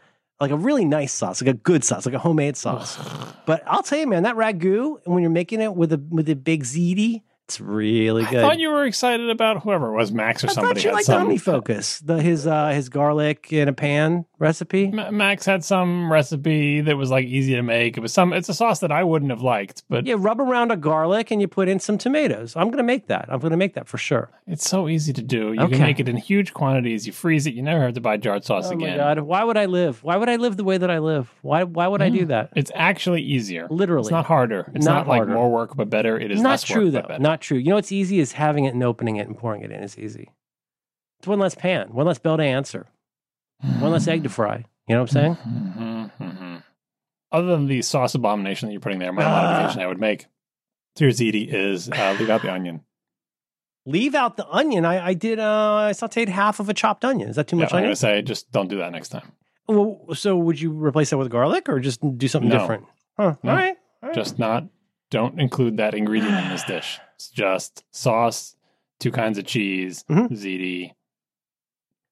Speaker 1: like a really nice sauce, like a good sauce, like a homemade sauce. But I'll tell you, man, that ragu, and when you're making it with a with a big ziti, it's really good.
Speaker 2: I thought you were excited about whoever it was Max or
Speaker 1: I
Speaker 2: somebody
Speaker 1: thought you liked
Speaker 2: some.
Speaker 1: OmniFocus, the his uh, his garlic in a pan recipe.
Speaker 2: Ma- Max had some recipe that was like easy to make. It was some. It's a sauce that I wouldn't have liked, but
Speaker 1: You rub around a garlic and you put in some tomatoes. I'm going to make that. I'm going to make that for sure.
Speaker 2: it's so easy to do. You
Speaker 1: Okay.
Speaker 2: can make it in huge quantities. You freeze it. You never have to buy jarred sauce
Speaker 1: Oh
Speaker 2: again.
Speaker 1: my god! Why would I live? Why would I live the way that I live? Why? Why would I do that?
Speaker 2: It's actually easier.
Speaker 1: Literally.
Speaker 2: it's not harder. It's
Speaker 1: Not
Speaker 2: not, like more work but better. It is
Speaker 1: Not
Speaker 2: less
Speaker 1: true
Speaker 2: work,
Speaker 1: though.
Speaker 2: better.
Speaker 1: Not true. You know what's easy is having it and opening it and pouring it in is easy. It's one less pan, one less bell to answer, one less egg to fry. You know what I'm saying?
Speaker 2: Mhm, mhm. Other than the sauce abomination that you're putting there, my
Speaker 1: Ah.
Speaker 2: modification I would make to your ziti is uh, leave out the onion.
Speaker 1: Leave out the onion. I, I did. Uh, I sautéed half of a chopped onion. Is that too
Speaker 2: Yeah,
Speaker 1: much
Speaker 2: I'm
Speaker 1: onion?
Speaker 2: going to say just don't do that next time.
Speaker 1: Well, so would you replace that with garlic or just do something
Speaker 2: No.
Speaker 1: different? Huh.
Speaker 2: No.
Speaker 1: All right. All right.
Speaker 2: Just not. Don't include that ingredient in this dish. It's just sauce, two kinds of cheese,
Speaker 1: Mhm.
Speaker 2: ziti.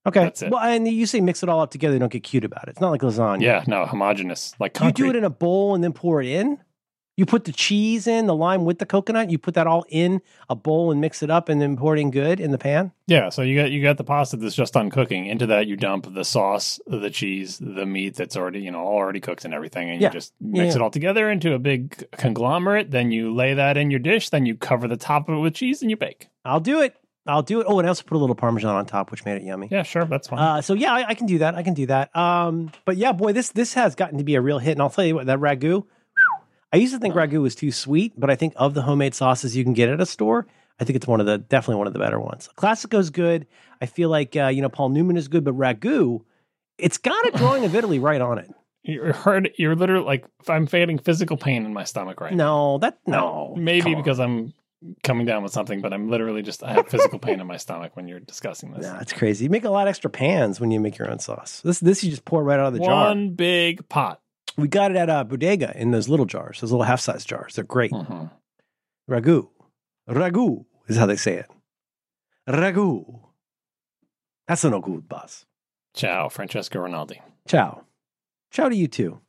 Speaker 1: okay.
Speaker 2: that's it.
Speaker 1: Well, and you say mix it all up together. Don't get cute about it. It's not like lasagna.
Speaker 2: Yeah, no, homogenous like
Speaker 1: Do you do it in a bowl and then pour it in? You put the cheese in, the lime with the coconut. You put that all in a bowl and mix it up, and then pour it in good in the pan.
Speaker 2: Yeah, so you got you got the pasta that's just done cooking. Into that you dump the sauce, the cheese, the meat that's already you know already cooked and everything, and
Speaker 1: Yeah.
Speaker 2: you just mix
Speaker 1: Yeah.
Speaker 2: it all together into a big conglomerate. Then you lay that in your dish. Then you cover the top of it with cheese and you bake.
Speaker 1: I'll do it. I'll do it. Oh, and I also put a little parmesan on top, which made it yummy.
Speaker 2: Yeah, sure, that's fine.
Speaker 1: Uh, so yeah, I, I can do that. I can do that. Um, but yeah, boy, this this has gotten to be a real hit. And I'll tell you what, that ragu. I used to think ragu was too sweet, but I think of the homemade sauces you can get at a store, I think it's one of the definitely one of the better ones. Classico's good. I feel like uh, you know Paul Newman is good, but ragu, it's got a drawing of Italy right on it.
Speaker 2: You're hurt. You're literally like I'm feeling physical pain in my stomach right
Speaker 1: No, that no.
Speaker 2: Maybe because I'm coming down with something, but I'm literally just I have physical pain in my stomach when you're discussing this.
Speaker 1: Nah, it's crazy. You make a lot of extra pans when you make your own sauce. This this you just pour right out of the jar.
Speaker 2: One big pot.
Speaker 1: We got it at a Bodega in those little jars, those little half size jars. They're great.
Speaker 2: Mhm.
Speaker 1: Ragu. Ragu is how they say it. Ragu. That's no good, boss.
Speaker 2: Ciao, Francesco Rinaldi.
Speaker 1: Ciao. Ciao to you too.